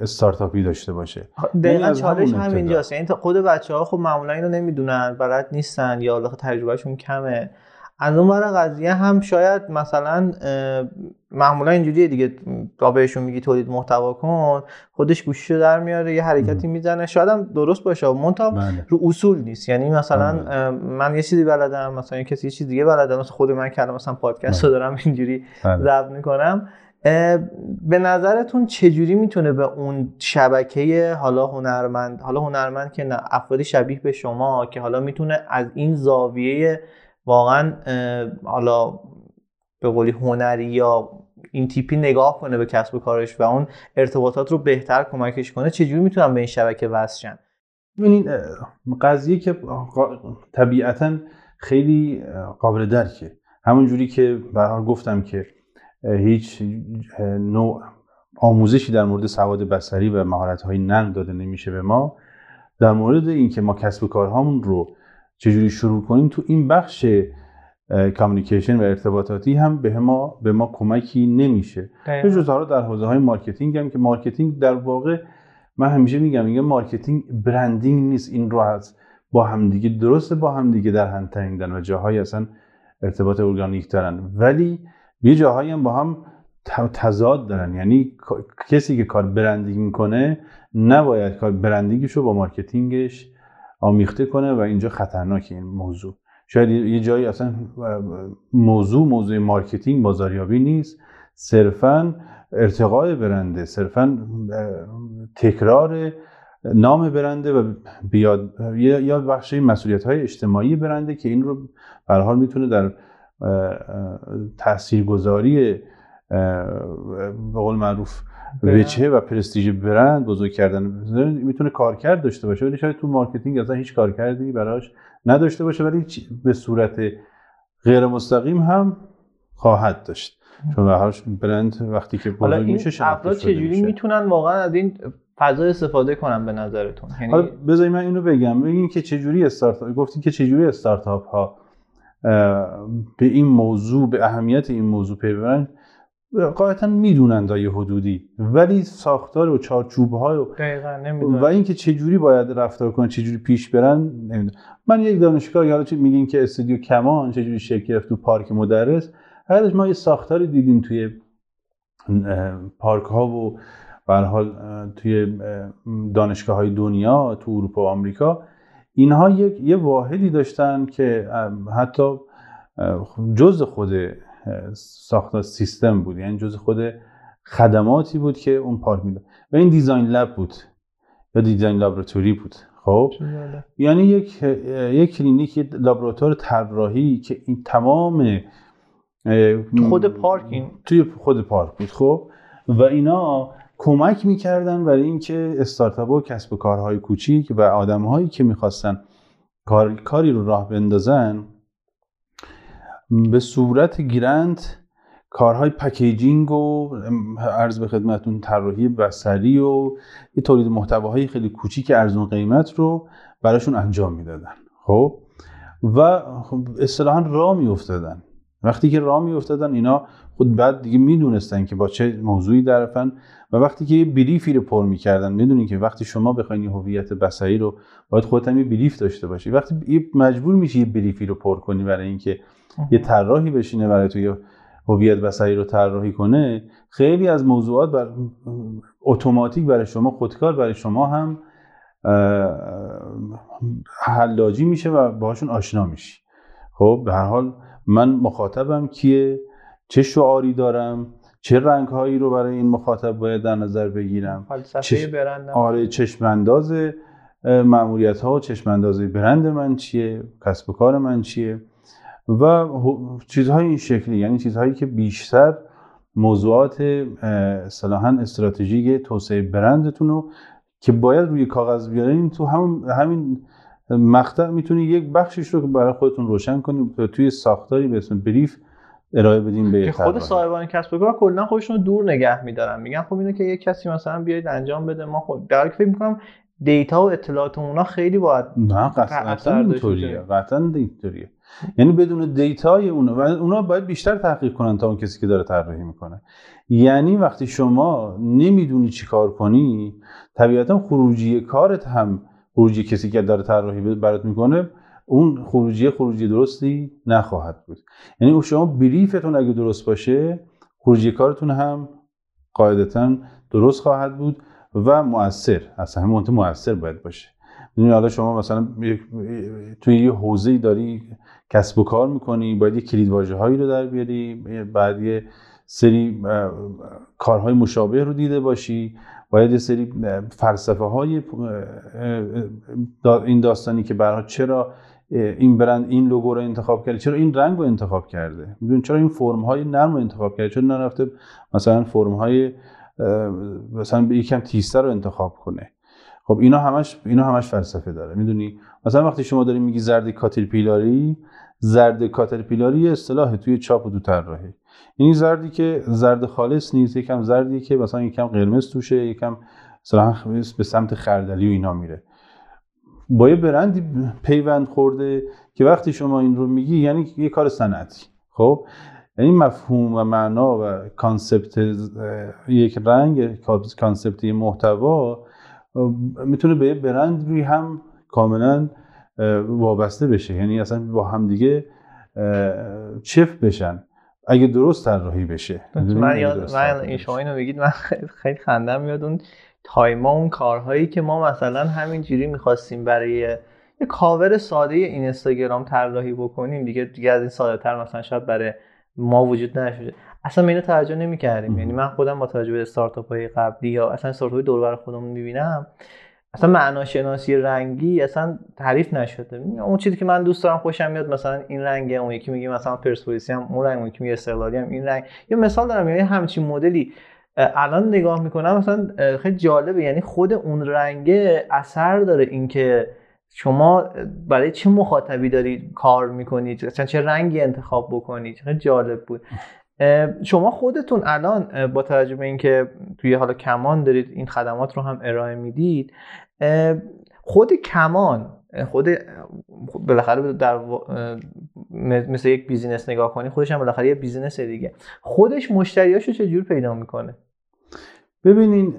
استارتاپی داشته باشه. دقیقا چالش همینجاست یعنی خود بچه ها خب معمولا اینو نمی‌دونن. بلد نیستن یا تجربهشون کمه. از اون ور قضیه هم شاید مثلا معمولا اینجوریه دیگه. تا بهشون میگی تولید محتوا کن خودش گوشیشو در میاره یه حرکتی می‌زنه. شاید هم درست باشه. منتها بله. رو اصول نیست. یعنی مثلا بله. من یه چیزی بلدم مثلا یه کسی یه چیز دیگه بلدم مثلا خود من که مثلا پادکست رو بله. دارم اینجوری ضبط می‌کنم. به نظرتون چجوری می‌تونه به اون شبکه حالا هنرمند حالا هنرمند که نه افرادی شبیه به شما که حالا می‌تونه از این زاویه واقعا حالا به قولی هنری یا این تیپی نگاه کنه به کسب و کارش و اون ارتباطات رو بهتر کمکش کنه چجوری می‌تونن به این شبکه وصل ببینید قضیه که طبیعتا خیلی قابل درکه. همون جوری که به هر حال گفتم که هیچ نوع آموزشی در مورد سواد بصری و مهارت های نرم داده نمیشه به ما. در مورد اینکه ما کسب و کارهامون رو چجوری شروع کنیم؟ تو این بخش communication و ارتباطاتی هم به ما به ما کمکی نمیشه. به جز در حوزه های marketing هم که marketing در واقع من همیشه میگم میگم marketing branding نیست. این رو از با همدیگه درسته با همدیگه در هم تنیدن و جاهایی اصلا ارتباط ارگانیک دارن. ولی یه جاهایی هم با هم تضاد دارن. یعنی کسی که کار branding می‌کنه نباید کار branding ش رو با marketing ش آمیخته کنه و اینجا خطرناکه این موضوع. شاید یه جایی اصلا موضوع موضوع marketing بازاریابی نیست. صرفا ارتقاء برنده صرفا تکرار نام برنده و بیاد یا بخشی مسئولیت های اجتماعی برنده که این رو به هر حال می‌تونه در تاثیرگذاری به قول معروف وجهه و پرستیژ برند بزرگ کردن. می‌تونه کارکرد داشته باشه ولی شاید تو marketing اصلا هیچ کارکردی براش نداشته باشه ولی به صورت غیر مستقیم هم خواهد داشت. چون به برند وقتی که بزرگ میشه افراد چجوری می‌تونن واقعا از این فضا استفاده کنن به نظرتون؟ یعنی حالا بذاری من اینو بگم. بگین که چجوری استارتاپ گفتین که چجوری استارتاپ ها به این موضوع به اهمیت این موضوع پی ببرن قاعدتا می‌دونن تا یه حدودی ولی ساختار و چارچوب ها و, و اینکه چه جوری باید رفتار کنن چه جوری پیش برن نمی‌دونم. من یک دانشگاه حالا چه میگین که استودیو کمان چه جوری شکل گرفت تو پارک مدرس حالش ما یه ساختاری دیدیم توی پارک ها و به حال توی دانشگاه های دنیا تو اروپا و آمریکا. اینها یک یه واحدی داشتن که حتی جز خود ساخت سیستم بود. یعنی جز خود خدماتی بود که اون پارک می‌داد. و این دیزاین لب بود. یا دیزاین لابراتوری بود. خب؟ یعنی یک یک کلینیک لابراتوار طراحی که این تمام خود پارک این؟ توی خود پارک بود. خب؟ و اینا کمک می‌کردن برای اینکه استارتاپ و کسب و کارهای کوچیک و آدمهایی که می‌خواستن کار، کاری رو راه بندازن به صورت گیرند کارهای پکیجینگ و عرض به خدمتون طراحی بصری و یه تولید محتواهای خیلی کوچیک ارزون قیمت رو براشون انجام می‌دادن. خب؟ و خب اصطلاحا راه میافتادن. وقتی که راه میافتادن اینا خود بعد دیگه می‌دونستن که با چه موضوعی درفن و وقتی که یه بریفی رو پر می‌کردن می‌دونین که وقتی شما بخواید هویت بصری رو باید خودت هم یه بریف داشته باشی. وقتی مجبور میشی یه بریفی رو پر کنی برای اینکه یه طراحی بشینه برای تو هویت بصری رو طراحی کنه خیلی از موضوعات بر اتوماتیک برای شما خودکار برای شما هم حلاجی میشه و باهاشون آشنا میشی. خب به هر حال من مخاطبم کیه؟ چه شعاری دارم چه رنگ هایی رو برای این مخاطب باید در نظر بگیرم؟ چش... برندم آره چشم انداز معمولیت ها و چشم انداز برند من چیه؟ کسب و کار من چیه؟ و چیزهای این شکلی یعنی چیزهایی که بیشتر موضوعات صلاحا استراتژیک توسعه برندتون رو که باید روی کاغذ بیارین تو همین همین مقطع می‌تونی یک بخشش رو برای خودتون روشن کنید توی ساختاری به اسم بریف ارائه بدیم به خود صاحبان کسب و کار کلا خودشون رو دور نگه میدارن. میگن خب اینو که یک کسی مثلا بیاید انجام بده ما خود در فکر می‌کنم دیتا و اطلاعات اونا خیلی باید نه قطعا اینطوریه. قطعا اینطوریه. یعنی بدون دیتای اونا و اونا باید بیشتر تحقیق کنن تا اون کسی که داره طراحی می‌کنه. یعنی وقتی شما نمی‌دونی چی کار کنی طبیعتا خروجی کارت هم خروجی کسی که داره طراحی برات می‌کنه اون خروجی خروجی درستی نخواهد بود. یعنی شما بریفتون اگه درست باشه خروجی کارتون هم قاعدتا درست خواهد بود و مؤثر اصلا همون مؤثر باید باشه. می‌دونی حالا شما مثلا توی یه حوزه‌ای داری کسب و کار می‌کنی باید یه کلید هایی رو در بیاری بعد یه سری کارهای مشابه رو دیده باشی باید یه سری فلسفه های این داستانی که برای چرا این برند این لوگو رو انتخاب کرده. چرا این رنگ رو انتخاب کرده؟ میدون چرا این فرم های نرم رو انتخاب کرده؟ چرا نرفته مثلا فرم های مثلا یکم تیسته رو انتخاب کنه؟ خب اینا همش اینا همش فلسفه داره. می‌دونی؟ مثلا وقتی شما داری میگی زرد کاترپیلاری زرد کاترپیلاری اصطلاح توی چاپ و تو طراحی یعنی زردی که زرد خالص نیست یکم زردی که مثلا یکم قرمز توشه یکم مثلا به سمت خردلی و اینا میره. با یه برندی پیوند خورده که وقتی شما این رو میگی یعنی یه کار صنعتی. خب؟ یعنی مفهوم و معنا و concept یک رنگ concept محتوا می‌تونه به یه برند روی هم کاملا وابسته بشه. یعنی اصلا با همدیگه چفت بشن. اگه درست طراحی بشه. من یاد من شما اینو بگید من خیلی خندم میاد. اون تایما اون کارهایی که ما مثلا همینجوری می‌خواستیم برای یه کاور ساده این اینستاگرام طراحی بکنیم دیگه دیگه از این ساده تر مثلا شاید برای ما وجود نشده اصلا اینو توجه نمی‌کردیم. یعنی من خودم با توجه به استارتاپ های قبلی یا اصلا استارتاپ های دور خودمون می‌بینم اصلا معناشناسی رنگی اصلا تعریف نشده. اون چیزی که من دوست دارم خوشم میاد مثلا این رنگه اون یکی میگه مثلا پرسپولیسی هم اون رنگ اون یکی میگه استقلالی هم این رنگ. یه مثال دارم یعنی همچین مدلی الان نگاه می‌کنم مثلا خیلی جالبه. یعنی خود اون رنگه اثر داره اینکه شما برای چه مخاطبی دارید کار می‌کنید چه رنگی انتخاب بکنید خیلی جالب بود. شما خودتون الان با توجه به اینکه توی حالا کمان دارید این خدمات رو هم ارائه می‌دید خود کمان خود بالاخره در مثل یک business نگاه کنی خودش هم بالاخره یه business دیگه. خودش مشتریاشو چجور پیدا می‌کنه؟ ببینین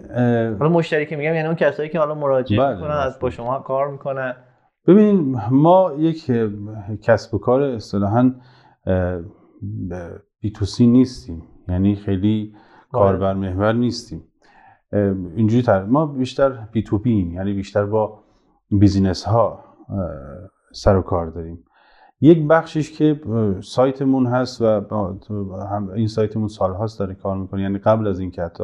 حالا مشتری که میگم یعنی اون کسایی که حالا مراجعه بله می‌کنن از با شما کار می‌کنن. ببینین ما یک کسب و کار اصطلاحا B2C نیستیم. یعنی خیلی بله. کاربر محور نیستیم. اینجوری تر ما بیشتر B2B یعنی بیشتر با business ها سر و کار داریم. یک بخشش که سایتمون هست و این سایتمون سالهاست داره کار می‌کنه. یعنی قبل از اینکه حتی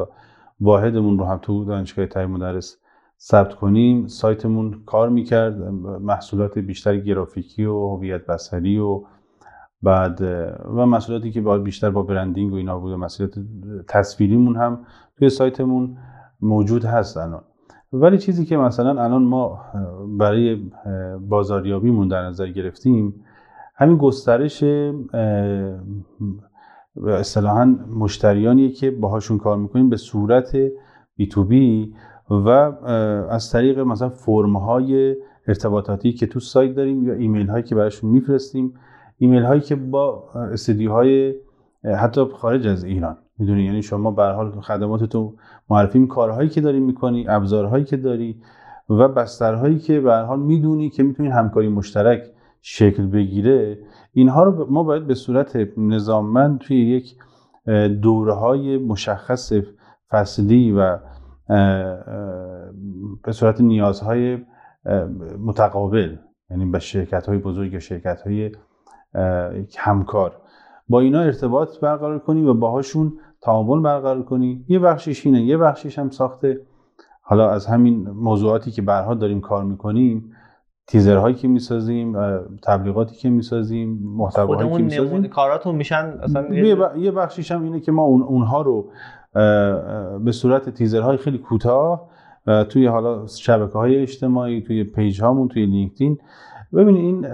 واحدمون رو هم تو دانشگاه تای مدرس ثبت کنیم سایتمون کار می‌کرد. محصولات بیشتر گرافیکی و هویت بصری و بعد و مسئولیتی که باید بیشتر با برندینگ و اینا بود و مسئولیت تصویریمون هم توی سایتمون موجود هست الان. ولی چیزی که مثلا الان ما برای بازاریابیمون در نظر گرفتیم همین گسترش اصطلاحا مشتریانیه که باهاشون کار می‌کنیم به صورت بی تو بی و از طریق مثلا فرم های ارتباطاتی که تو سایت داریم یا ایمیل هایی که براشون میفرستیم. ایمیل هایی که با استدیو های حتی خارج از ایران. می‌دونی؟ یعنی شما به حال خدمات تو معرفی کارهایی که داری می‌کنی ابزارهایی که داری و بسترهایی که به حال می‌دونی که می‌تونی همکاری مشترک شکل بگیره اینها رو ما باید به صورت نظاممند توی یک دوره های مشخص فصلی و به صورت نیازهای متقابل یعنی به شرکت های بزرگ یا شرکت های همکار. با اینا ارتباط برقرار کنی و باهاشون تعامل برقرار کنی. یه بخشیش اینه یه بخشیش هم ساخته. حالا از همین موضوعاتی که برها داریم کار می‌کنیم تیزرهایی که می‌سازیم تبلیغاتی که می‌سازیم محتواهایی که می‌سازیم. کاراتون میشن اصلا یه بخشیش هم اینه که ما اون اونها رو به صورت تیزرهای خیلی کوتاه توی حالا شبکه های اجتماعی توی پیج هامون توی لینکدین. ببینید این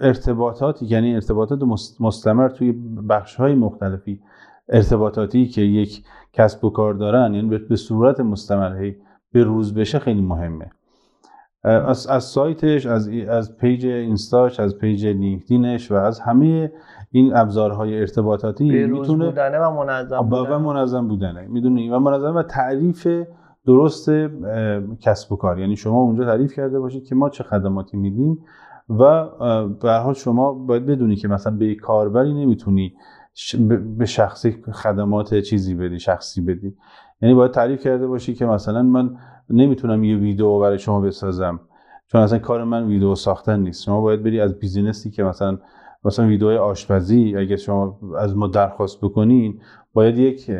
ارتباطاتی یعنی ارتباطات مستمر توی بخش های مختلفی. ارتباطاتی که یک کسب و کار دارن یعنی به صورت مستمر به روز بشه خیلی مهمه. از, از سایتش از, از page اینستاش از page LinkedIn ش و از همه این ابزارهای ارتباطاتی می‌تونه بودنه و منظم بودنه و منظم بودنه می‌دونی؟ و منظم و تعریف درست کسب و کار. یعنی شما اونجا تعریف کرده باشید که ما چه خدماتی میدیم و به حال شما باید بدونی که مثلا به کاربری نمی‌تونی به شخصی خدمات چیزی بدی شخصی بدی. یعنی باید تعریف کرده باشی که مثلا من نمی‌تونم یه ویدیو برای شما بسازم. چون اصلا کار من ویدیو ساختن نیست. شما باید بری از بیزینسی که مثلا مثلا ویدیو آشپزی اگه شما از ما درخواست بکنین باید یک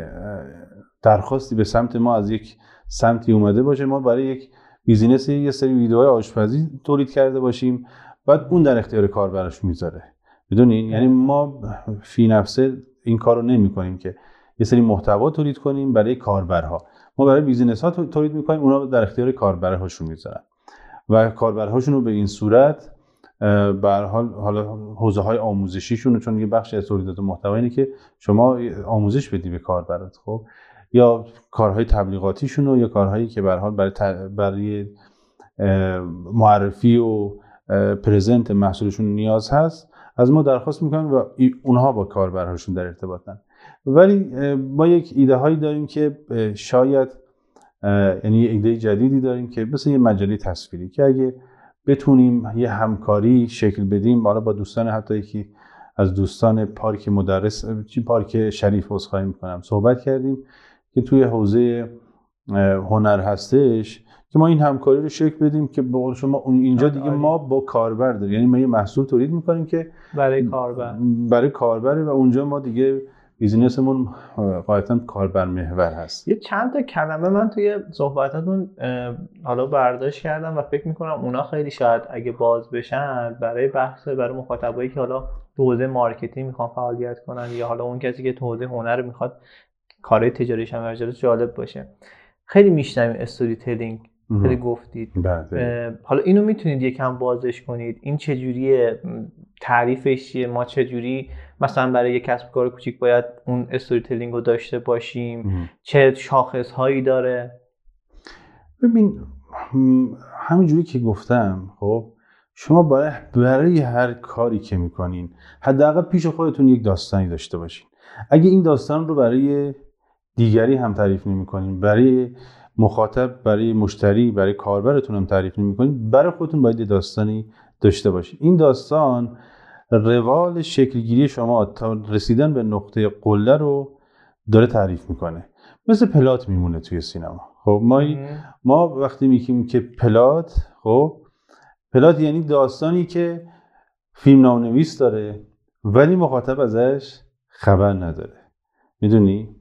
درخواستی به سمت ما از یک سمتی اومده باشه. ما برای یک business یه سری ویدیوهای آشپزی تولید کرده باشیم. بعد اون در اختیار کاربرش می‌ذاره. می‌دونین؟ یعنی ما فی نفسه این کار رو نمی کنیم که یه سری محتوا تولید کنیم برای کاربرها. ما برای business ها تولید می‌کنیم اونا در اختیار کاربرهاشون می‌ذارن و کاربرهاشون رو به این صورت به حال حالا حوزه های آموزشیشون چون یه بخش از تولیدات محتوا اینه که شما آموزش بدی به کاربرات خب؟ یا کارهای تبلیغاتیشون رو یا کارهایی که به حال برای, برای معرفی و پرزنت محصولشون نیاز هست از ما درخواست می‌کنن و اونها با کاربرهاشون در ارتباطن. ولی ما یک ایده هایی داریم که شاید یعنی ایده جدیدی داریم که مثل یه مجله تصویری که اگه بتونیم یه همکاری شکل بدیم حالا با دوستان حتی یکی از دوستان پارک مدرس چی پارک شریف عذرخواهی می‌کنم صحبت کردیم که توی حوزه هنر هستش که ما این همکاری رو شکل بدیم که به قول شما اینجا دیگه ما با کاربر داریم. یعنی ما یه محصول تولید می‌کنیم که برای کاربر. برای کاربره و اونجا ما دیگه بیزینسمون قاعدتا کاربر محور هست. یه چند تا کلمه من توی صحبتاتون حالا برداشت کردم و فکر می‌کنم اونا خیلی شاید اگه باز بشن برای بحث برای مخاطبایی که حالا تو حوزه marketing می‌خوان فعالیت کنن یا حالا اون کسی که تو حوزه هنر می‌خواد کارهای تجاریش هم جالب باشه. خیلی میشنویم storytelling خیلی گفتید. بله. حالا اینو می‌تونید یکم بازش کنید. این چجوریه؟ تعریفش چیه؟ ما چجوری مثلا برای یک کسب کار کوچیک باید اون storytelling رو داشته باشیم. چه شاخص هایی داره؟ ببین همینجوری که گفتم خب شما برای برای هر کاری که می‌کنین حداقل پیش خودتون یک داستانی داشته باشین. اگه این داستان رو برای دیگری هم تعریف نمی‌کنین برای مخاطب برای مشتری برای کاربرتون هم تعریف نمی‌کنین برای خودتون باید داستانی داشته باشین. این داستان روال شکلگیری شما تا رسیدن به نقطه قله رو داره تعریف می‌کنه. مثل پلات میمونه توی سینما. خب ما ما وقتی میگیم که پلات خب پلات یعنی داستانی که فیلم نامنویس داره ولی مخاطب ازش خبر نداره. می‌دونی؟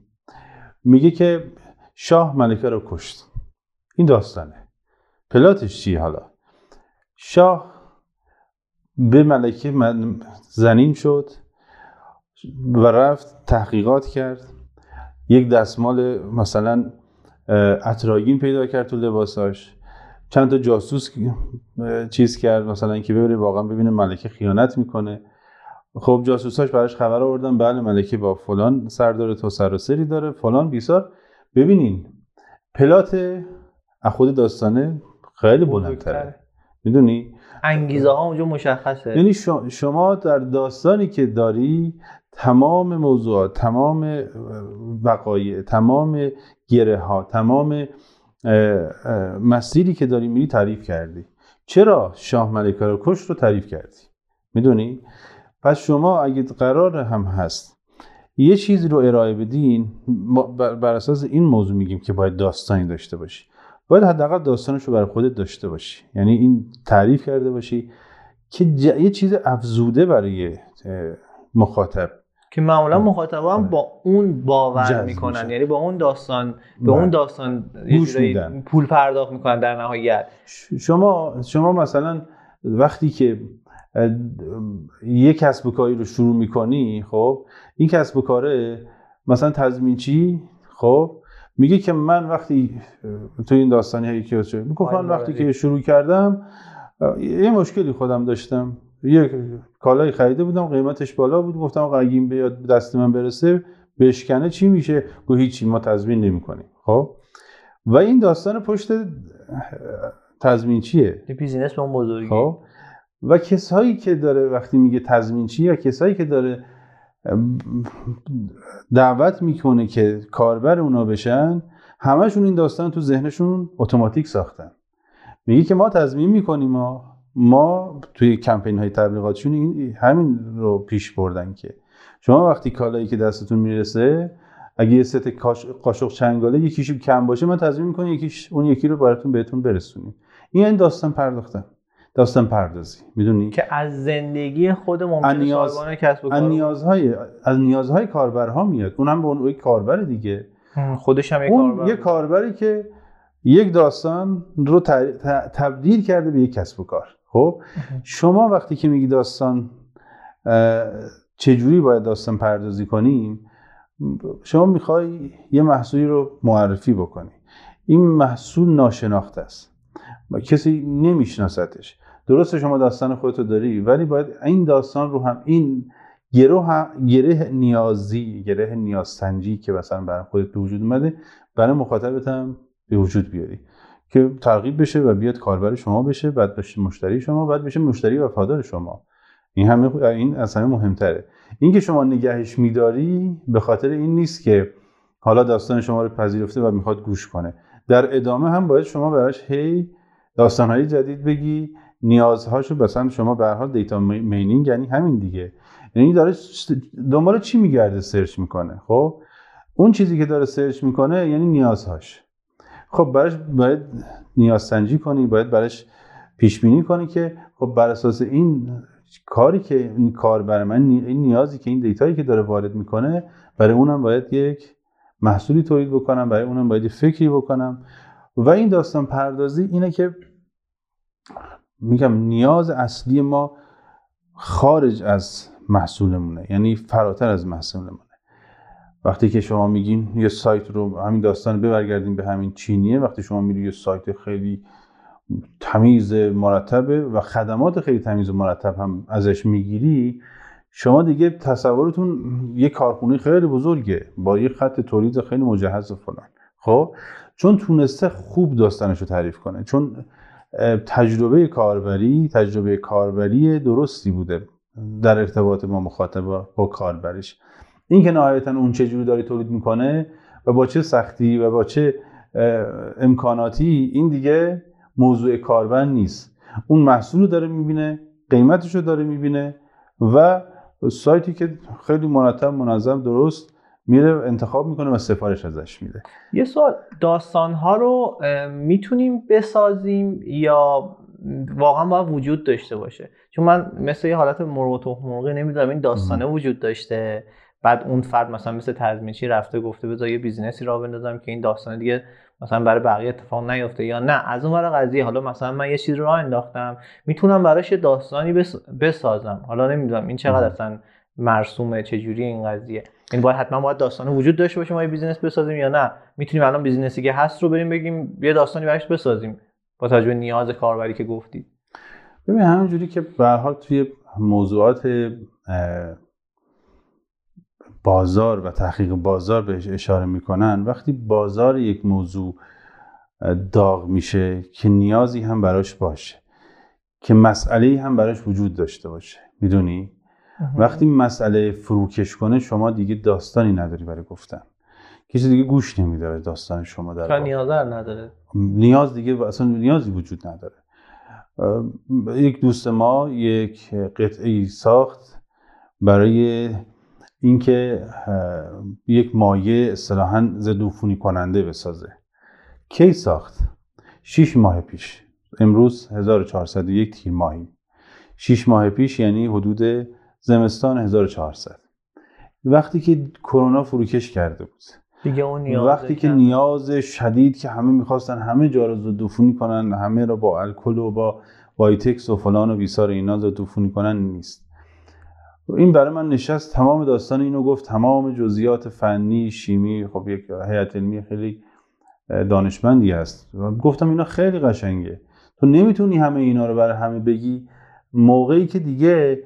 میگه که شاه ملکه رو کشت. این داستانه. پلاتش چی حالا؟ شاه به ملکه من زنین شد و رفت تحقیقات کرد. یک دستمال مثلا اتراگین پیدا کرد تو لباساش. چند تا جاسوس چیز کرد مثلا اینکه ببره واقعا ببینه ملکه خیانت می‌کنه. خب جاسوساش براش خبر آوردن بله ملکه با فلان سر داره تو سر و سری داره. فلان بیسار. ببینین پلات خود داستانه خیلی بلندتره. می‌دونی؟ انگیزه ها اونجا مشخصه. یعنی شما در داستانی که داری تمام موضوعات تمام وقایع تمام گره ها تمام مسیری که داری میری تعریف کردی. چرا شاه ملکه رو کش رو تعریف کردی؟ می‌دونی؟ پس شما اگه قرار هم هست یه چیزی رو ارائه بدین بر اساس این موضوع میگیم که باید داستانی داشته باشی. باید حداقل داستانش رو برای خودت داشته باشی. یعنی این تعریف کرده باشی که یه چیز افزوده برای مخاطب. که معمولا مخاطبا هم با اون باور می‌کنن. یعنی با اون داستان به اون داستان پول پرداخت می‌کنن در نهایت. شما شما مثلا وقتی که یه کسب و کاری رو شروع می‌کنی خب این کسب و کاره مثلا تضمینچی خب میگه که من وقتی تو این داستانی هایی که می‌گفتم وقتی که شروع کردم یه مشکلی خودم داشتم. یه کالای خریده بودم قیمتش بالا بود گفتم اگه این بیاد دست من برسه بشکنه چی میشه؟ گو هیچی ما تضمین نمی‌کنیم. خب؟ و این داستان پشت تضمین چیه؟ بیزینس به اون بزرگی. خب؟ و کسایی که داره وقتی میگه تضمین چی یا کسایی که داره دعوت می‌کنه که کاربر اونا بشن همشون این داستان تو ذهنشون اتوماتیک ساختن. میگه که ما تضمین می‌کنیم ما ما توی کمپین های تبلیغاتشون همین رو پیش بردن که. شما وقتی کالایی که دستتون می‌رسه اگه یه ست قاشق چنگاله یکیش کم باشه من تضمین می‌کنم یکیش اون یکی رو براتون بهتون برسونیم. این این داستان پرداختن. داستان پردازی. می‌دونی؟ که از زندگی خود ممکن نیاز... کسب و کار نیازهای از نیازهای کاربرها میاد. اونم به اون یک کاربر دیگه. خودش هم یک اون کاربر یه کاربری که یک داستان رو تبدیل کرده به یک کسب و کار. خب؟ شما وقتی که میگی داستان چجوری باید داستان پردازی کنیم شما می‌خوای یه محصولی رو معرفی بکنی. این محصول ناشناخته است. کسی نمیشناستش درسته شما داستان خودتو داری ولی باید این داستان رو هم این گره گره نیازی گره نیازسنجی که مثلا برای خودت به وجود اومده برای مخاطبت هم به وجود بیاری. که ترغیب بشه و بیاد کاربر شما بشه بعد بشه مشتری شما بعد بشه مشتری وفادار شما. این همه این اصلا مهمتره. اینکه شما نگهش میداری به خاطر این نیست که حالا داستان شما رو پذیرفته و می‌خواد گوش کنه. در ادامه هم باید شما براش هی داستانهای جدید بگی. نیازهاشو مثلا شما به حال data mining یعنی همین دیگه. یعنی داره دنبال چی میگرده search می‌کنه؟ خب؟ اون چیزی که داره search می‌کنه یعنی نیازهاش. خب براش باید نیاز سنجی کنی باید براش پیش بینی کنی که خب بر اساس این کاری که این کار برای من این نیازی که این data یی که داره وارد می‌کنه برای اونم باید یک محصولی تولید بکنم برای اونم باید فکری بکنم. و این داستان پردازی اینه که میگم نیاز اصلی ما خارج از محصولمونه یعنی فراتر از محصولمونه. وقتی که شما میگین یه سایت رو همین داستان ببرگردیم به همین چینیه وقتی شما میری یه سایت خیلی تمیز مرتبه و خدمات خیلی تمیز و مرتب هم ازش می‌گیری شما دیگه تصورتون یه کارخونه خیلی بزرگه با یه خط تولید خیلی مجهز و فلان. خب؟ چون تونسته خوب داستانش رو تعریف کنه. چون تجربه کاربری تجربه کاربری درستی بوده در ارتباط با مخاطب با کاربرش. این که نهایتا اون چه جوری داره تولید می‌کنه و با چه سختی و با چه امکاناتی این دیگه موضوع کاربر نیست. اون محصول رو داره می‌بینه قیمتش رو داره می‌بینه و سایتی که خیلی مرتب منظم درست میره انتخاب می‌کنه و سفارش ازش میده. یه سوال داستان ها رو می‌تونیم بسازیم یا واقعا باید وجود داشته باشه؟ چون من مثل یه حالت مرغ و مرغی نمی‌دونم این داستانه وجود داشته. بعد اون فرد مثلا مثل تضمینچی رفته گفته بذار یه بیزینسی را بندازم که این داستان دیگه مثلا برای بقیه اتفاق نیفته یا نه. از اون قضیه حالا مثلا من یه چیزی رو انداختم می‌تونم براش یه داستانی بسازم. حالا نمی‌دونم این چقدر اصلا مرسومه چه جوری این قضیه؟ این باید حتما باید داستان وجود داشته باشه ما یه business بسازیم یا نه؟ می‌تونیم الان business ی که هست رو بریم بگیم یه داستانی براش بسازیم با توجه به نیاز کاربری که گفتید. ببین همونجوری که به حال توی موضوعات بازار و تحقیق بازار بهش اشاره می‌کنن وقتی بازار یک موضوع داغ میشه که نیازی هم براش باشه که مسئله هم براش وجود داشته باشه. می‌دونی؟ وقتی مسئله فروکش کنه شما دیگه داستانی نداری برای گفتن. کسی دیگه گوش نمیده داستان شما در نیاز نداره. نیاز دیگه اصلا نیازی وجود نداره. یک دوست ما یک قطعه ساخت برای اینکه یک مایه اصطلاحا ضد کننده بسازه. کی ساخت؟ 6 ماه پیش. امروز 1401 تیر ماهی 6 ماه پیش یعنی حدود زمستان 1400 وقتی که کرونا فروکش کرده بود. دیگه اون نیاز وقتی که نیاز شدید که همه می‌خواستن همه جا رو ضد کنن همه رو با الکل و با وایتکس و فلان و بیسار اینا ضد کنن نیست. این برای من نشست. تمام داستان اینو گفت. تمام جزئیات فنی شیمی خب یک هیئت علمی خیلی دانشمندی هست. گفتم اینا خیلی قشنگه. تو نمی‌تونی همه اینا رو برای همه بگی. موقعی که دیگه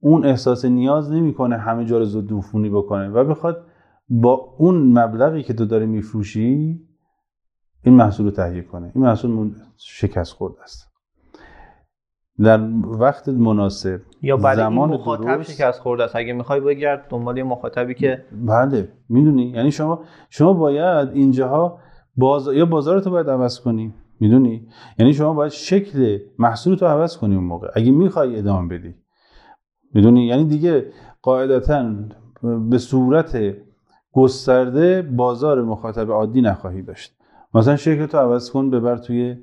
اون احساس نیاز نمی‌کنه همه جا رو زود بکنه و بخواد با اون مبلغی که تو داری میفروشی این محصول رو تهیه کنه. این محصول شکست خورده است. در وقت مناسب یا برای زمان این مخاطب شکست خورده است. اگه می‌خوای بگرد دنبال یه مخاطبی که بله می‌دونی. یعنی شما شما باید اینجاها باز... یا بازارتو باید عوض کنی. می‌دونی؟ یعنی شما باید شکل محصول تو عوض کنی اون موقع. اگه می‌خوای ادامه بدی. می‌دونی؟ یعنی دیگه قاعدتا به صورت گسترده بازار مخاطب عادی نخواهی داشت. مثلا شکل تو عوض کن ببر توی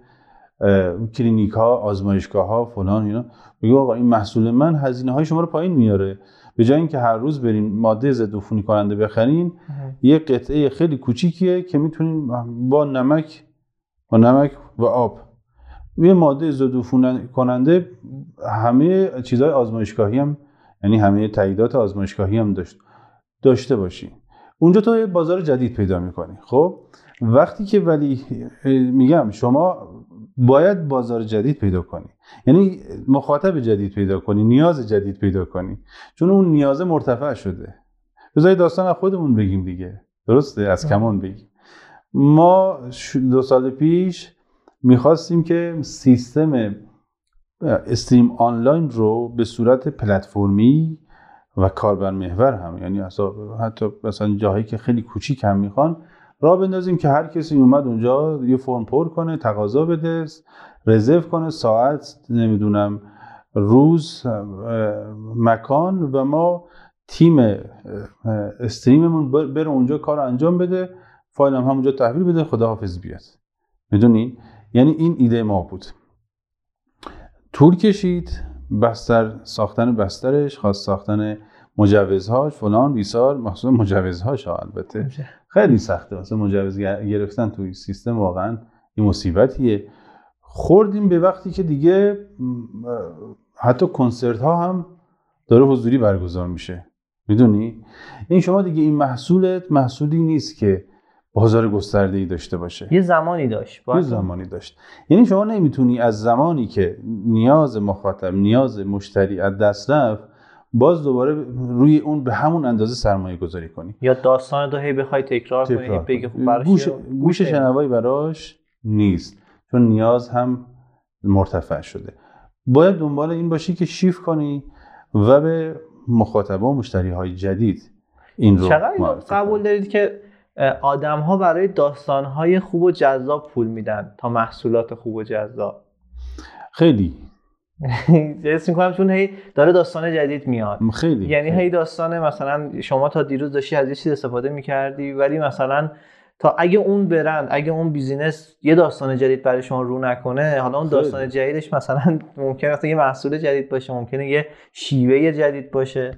کلینیک ها آزمایشگاه ها فلان اینا. بگو آقا این محصول من هزینه های شما رو پایین میاره. به جای اینکه هر روز برین ماده ضد عفونی کننده بخرین یه قطعه خیلی کوچیکیه که می‌تونین با نمک با نمک و آب یه ماده ضد کننده همه چیزهای آزمایشگاهی هم یعنی همه تاییدات آزمایشگاهی هم داشت. داشته باشین اونجا تو یه بازار جدید پیدا می‌کنی خب؟ وقتی که ولی میگم شما باید بازار جدید پیدا کنی. یعنی مخاطب جدید پیدا کنی نیاز جدید پیدا کنی. چون اون نیاز مرتفع شده. بذارید داستان از خودمون بگیم دیگه. درسته؟ از کمان بگیم. ما دو سال پیش می‌خواستیم که سیستم استریم آنلاین رو به صورت پلتفرمی و کاربر محور هم یعنی حتی مثلا جاهایی که خیلی کوچیک هم می‌خوان راه بندازیم که هر کسی اومد اونجا یه فرم پر کنه تقاضا بده رزرو کنه ساعت نمی‌دونم روز مکان و ما تیم استریممون بره اونجا کار انجام بده فایل هم همونجا تحویل بده خداحافظ بیاد. می‌دونین؟ یعنی این ایده ما بود. طول کشید بستر ساختن بسترش خواست ساختن مجوزهاش فلان بیسار مخصوصا مجوزهاش البته. خیلی سخته مثلا مجوز گرفتن توی سیستم واقعا یه مصیبتیه. خوردیم به وقتی که دیگه حتی کنسرت ها هم داره حضوری برگزار میشه. می‌دونی؟ این شما دیگه این محصولت محصولی نیست که بازار گسترده ای داشته باشه. یه زمانی داشت. یه زمانی داشت. یعنی شما نمی‌تونی از زمانی که نیاز مخاطب نیاز مشتری از دست رفت باز دوباره روی اون به همون اندازه سرمایه گذاری کنی. یا داستان دو هی بخوای تکرار, تکرار کنی. خب گوش, گوش شنوایی براش نیست. چون نیاز هم مرتفع شده. باید دنبال این باشی که شیف کنی و به مخاطبه و مشتری های جدید این رو قبول دارید که آدم ها برای داستان های خوب و جذاب پول میدن تا محصولات خوب و جذاب. خیلی. حس می‌کنم چون هی داره داستان جدید میاد. خیلی. یعنی هی داستان مثلا شما تا دیروز داشتی از یه چیز استفاده می‌کردی ولی مثلا تا اگه اون برند اگه اون بیزینس یه داستان جدید برای شما رو نکنه حالا اون داستان جدیدش مثلا ممکنه یه محصول جدید باشه ممکنه یه شیوه جدید باشه.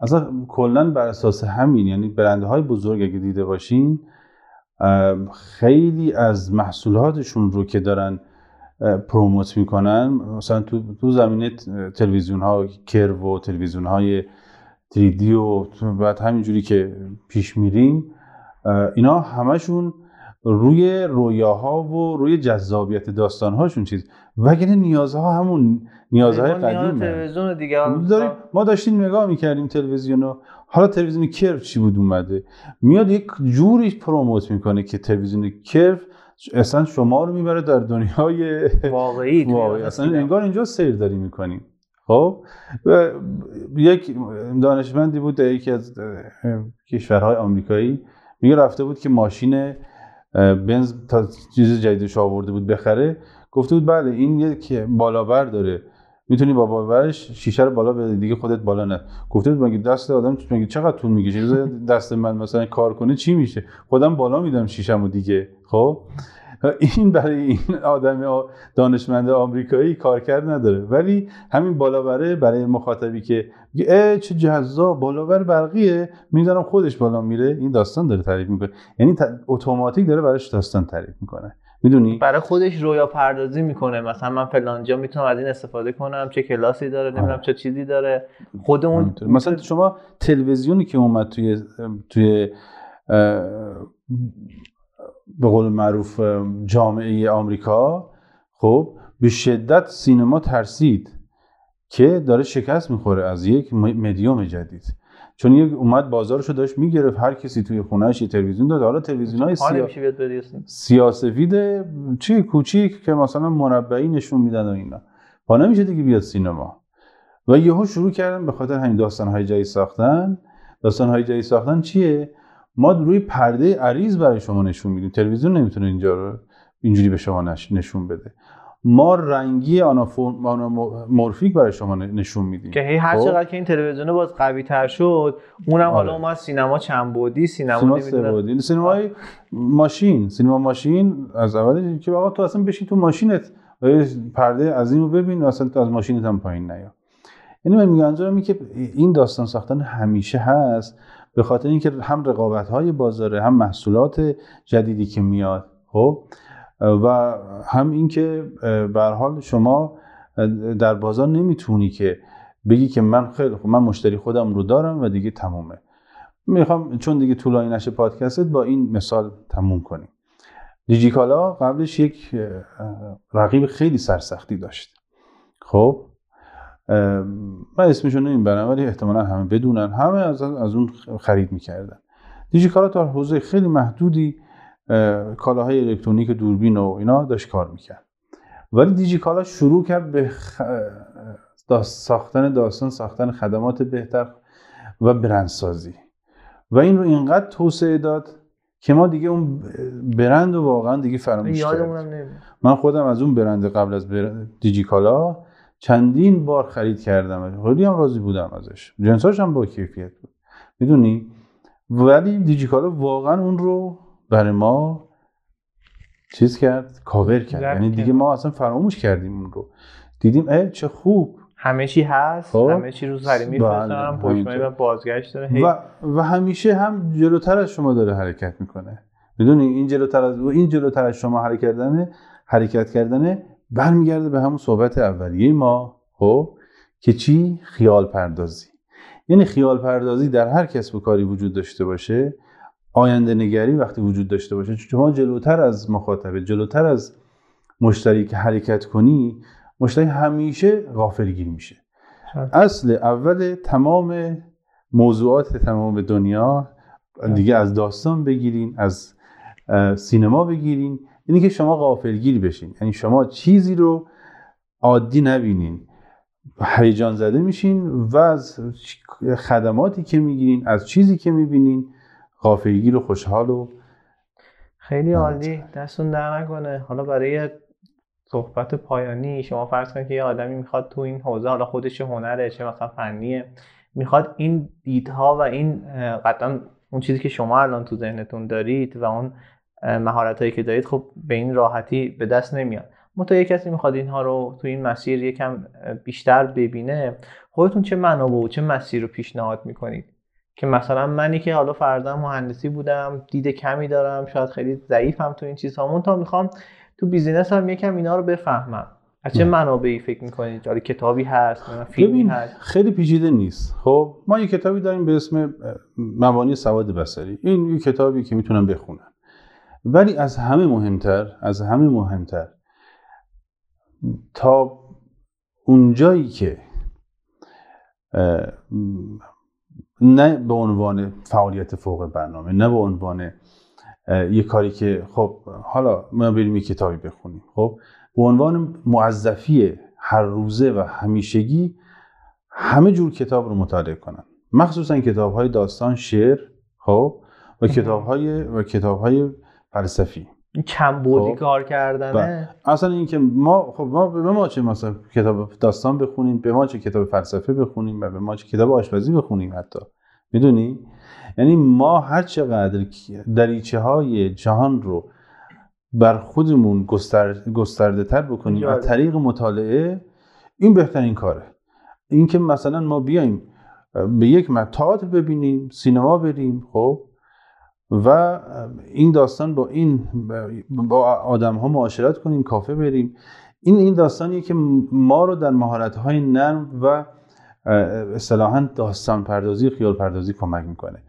اصلا کلا بر اساس همین یعنی برندهای بزرگ اگه دیده باشین خیلی از محصولاتشون رو که دارن پروموت می‌کنن مثلا تو, تو زمینه تلویزیون ها کرو و تلویزیون های 3D و بعد همینجوری که پیش میریم اینا همشون روی رویاها و روی جذابیت داستانهاشون چیز. وگرنه نیازها همون نیازهای قدیمه. تلویزیون دیگه. داریم ما داشتیم نگاه می‌کردیم تلویزیون رو. حالا تلویزیون کرف چی بود اومده؟ میاد یک جوری پروموت می‌کنه که تلویزیون کرف اصلا شما رو می‌بره در دنیای واقعی, واقعی. اصلا انگار اینجا سیر داری می‌کنیم. خب؟ یک دانشمندی بود در یکی از کشورهای آمریکایی میگه رفته بود که ماشین بنز تا چیز جدیدش آورده بود بخره. گفته بود بله این یک بالابر داره. می‌تونی با باورش شیشه رو بالا بده دیگه خودت بالا نه. گفته بود مگه دست آدم مگه چقدر طول می‌کشه؟ دست من مثلا کار کنه چی میشه؟ خودم بالا میدم شیشمو دیگه خب؟ این برای این آدم دانشمند آمریکایی کارکرد نداره. ولی همین بالاوره برای مخاطبی که اه چه جذاب بالاور برقیه. می‌ذارم خودش بالا میره. این داستان داره تعریف می‌کنه. یعنی اتوماتیک داره براش داستان تعریف می‌کنه. می‌دونی؟ برای خودش رویا پردازی می‌کنه. مثلا من فلانجا می‌تونم از این استفاده کنم چه کلاسی داره نمی‌دونم. چه چیزی داره. خودمون مثلا شما تلویزیونی که اومد توی توی به قول معروف جامعه آمریکا خب به شدت سینما ترسید که داره شکست می‌خوره از یک مدیوم جدید. چون یک اومد بازارشو داشت می‌گرفت هر کسی توی خونهش یه تلویزیون داد. حالا تلویزیون های سیا... سیاسفید چی کوچیک که مثلا مربعی نشون میدن و اینا. پا نمیشه دیگه بیاد سینما. و یهو شروع کردن به خاطر همین داستان های جایی ساختن. داستان های جایی ساختن چیه؟ ما روی پرده عریض برای شما نشون میدیم. تلویزیون نمی‌تونه اینجا رو اینجوری به شما نشون بده. ما رنگی آنامورفیک برای شما نشون میدیم. که هی هر خب؟ چقدر که این تلویزیون باز قوی تر شد اونم آره. حالا اومد سینما چند بودی سینما سینما بودی سینمای ماشین. سینما ماشین از اول که آقا تو اصلا بشین تو ماشینت پرده عظیم رو ببین اصلا تو از ماشینت هم پایین نیا. یعنی من میگم که این داستان ساختن همیشه هست به خاطر اینکه هم رقابت های بازاره هم محصولات جدیدی که میاد. خب؟ و هم اینکه به حال شما در بازار نمی‌تونی که بگی که من خیلی خوب من مشتری خودم رو دارم و دیگه تمومه. می‌خوام چون دیگه طولانی نشه پادکستت با این مثال تموم کنیم. دیجیکالا قبلش یک رقیب خیلی سرسختی داشت. خب من اسمشون نمی‌برم ولی احتمالا همه بدونن همه از, از اون خرید می‌کردن. دیجیکالا تا حوزه خیلی محدودی کالاهای الکترونیک دوربین و اینا داشت کار می‌کرد. ولی دیجیکالا شروع کرد به ساختن داستان ساختن خدمات بهتر و برندسازی. و این رو اینقدر توسعه داد که ما دیگه اون برند و واقعا دیگه فراموش کردیم. من خودم از اون برند قبل از. دیجیکالا چندین بار خرید کردم. خیلی هم راضی بودم ازش. جنساش هم با کیفیت بود. می‌دونی؟ ولی دیجیکالا واقعا اون رو برای ما چیز کرد کاور کرد. یعنی دیگه. ما اصلا فراموش کردیم اون رو. دیدیم اه چه خوب. همه چی هست خب. همه چی رو سری بله، همینطور. و بازگشت داره. و, و همیشه هم جلوتر از شما داره حرکت می‌کنه. می‌دونی این جلوتر از این جلوتر از شما حرکت کردنه حرکت کردنه برمیگرده به همون صحبت اولیه ما خب که چی؟ خیال پردازی. یعنی خیال پردازی در هر کسب و کاری وجود داشته باشه آینده نگری وقتی وجود داشته باشه. شما جلوتر از مخاطبه جلوتر از مشتری که حرکت کنی مشتری همیشه غافلگیر میشه. شاید. اصل اول تمام موضوعات تمام دنیا دیگه از داستان بگیرین از سینما بگیرین. اینی که شما غافلگیر بشین. یعنی شما چیزی رو عادی نبینین. هیجان زده میشین و از خدماتی که می‌گیرین از چیزی که می‌بینین غافلگیر و خوشحال و خیلی. عالی دستون در نکنه. حالا برای صحبت پایانی شما فرض کنید که یه آدمی می‌خواد تو این حوزه حالا خودش هنره چه مثلا فنیه می‌خواد این دیدها و این قطعا اون چیزی که شما الان تو ذهنتون دارید و اون مهارت هایی که دارید خب به این راحتی به دست نمیاد. منتها یه کسی می‌خواد اینها رو تو این مسیر یکم بیشتر ببینه خودتون چه منابع و چه مسیر رو پیشنهاد می‌کنید؟ که مثلا منی که حالا فردا مهندسی بودم دید کمی دارم شاید خیلی ضعیفم تو این چیزها تا می‌خوام تو بیزینس هم یکم اینا رو بفهمم. از چه. منابعی فکر می‌کنید؟ حالا کتابی هست فیلمی هست؟ خیلی پیچیده نیست. خب ما یه کتابی داریم به اسم مبانی سواد بصری. این یه کتابی که می‌تونم بخونم ولی از همه مهمتر از همه مهمتر تا اونجایی که نه به عنوان فعالیت فوق برنامه نه به عنوان یه کاری که خب حالا ما بریم یه کتابی بخونیم. خب به عنوان موظفی هر روزه و همیشگی همه جور کتاب رو مطالعه کنن. مخصوصا کتاب های داستان شعر خب و کتاب های و کتاب های فلسفی. این کم بودی خب. کار کردنه. اصلا اینکه ما خب ما به ما چه مثلا کتاب داستان بخونیم به ما چه کتاب فلسفه بخونیم و به ما چه کتاب آشپزی بخونیم حتی. می‌دونی؟ یعنی ما هر چقدر دریچه های جهان رو بر خودمون گستر... گسترده تر بکنیم. از طریق مطالعه این بهترین کاره. اینکه مثلا ما بیایم به یک تئاتر ببینیم سینما بریم خب؟ و این داستان با این با آدم ها معاشرت کنیم کافه بریم. این این داستانیه که ما رو در مهارت های نرم و اصطلاحا داستان پردازی خیال پردازی کمک می‌کنه.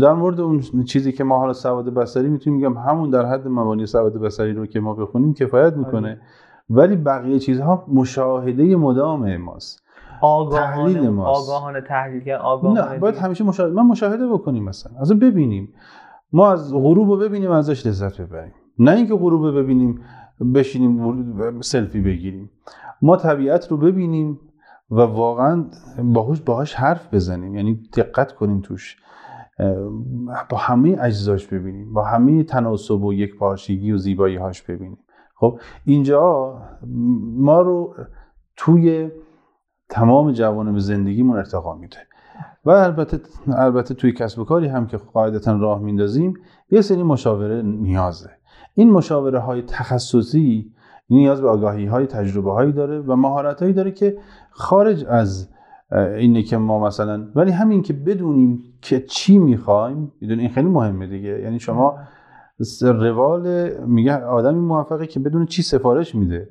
در مورد اون چیزی که ما حالا سواد بصری می‌تونیم میگم همون در حد مبانی سواد بصری رو که ما بخونیم کفایت می‌کنه. ولی بقیه چیزها مشاهده مدام ماست. آگاهانه تحلیل ماست. آگاهانه تحلیل کرد آگاهانه نه باید. همیشه مشاهده من مشاهده بکنیم مثلا. از ببینیم. ما از غروب رو ببینیم ازش لذت ببریم. نه اینکه غروب رو ببینیم بشینیم سلفی بگیریم. ما طبیعت رو ببینیم و واقعا باهوش باهاش حرف بزنیم. یعنی دقت کنیم توش. با همه اجزاش ببینیم. با همه تناسب و یک پارچگی و زیبایی هاش ببینیم. خب اینجا ما رو توی تمام جوانب زندگیمون ارتقا میده. و البته البته توی کسب و کاری هم که قاعدتا راه میندازیم یه سری مشاوره نیازه. این مشاوره های تخصصی نیاز به آگاهی های تجربه هایی داره و مهارت هایی داره که خارج از اینه که ما مثلا ولی همین که بدونیم که چی می‌خوایم می‌دونی این خیلی مهمه دیگه. یعنی شما روال میگه آدمی موفقه که بدون چی سفارش میده.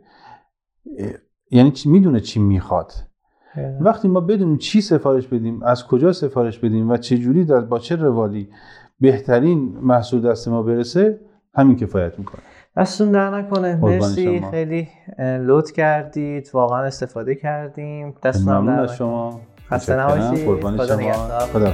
یعنی چی- می‌دونه چی می‌خواد. وقتی ما بدونیم چی سفارش بدیم از کجا سفارش بدیم و چه جوری در با چه روالی بهترین محصول دست ما برسه همین کفایت می‌کنه. دستون در نکنه. مرسی. شما. خیلی لطف کردید. واقعا استفاده کردیم. دستون در شما. خسته. نباشید. خدا نگهدار. خدا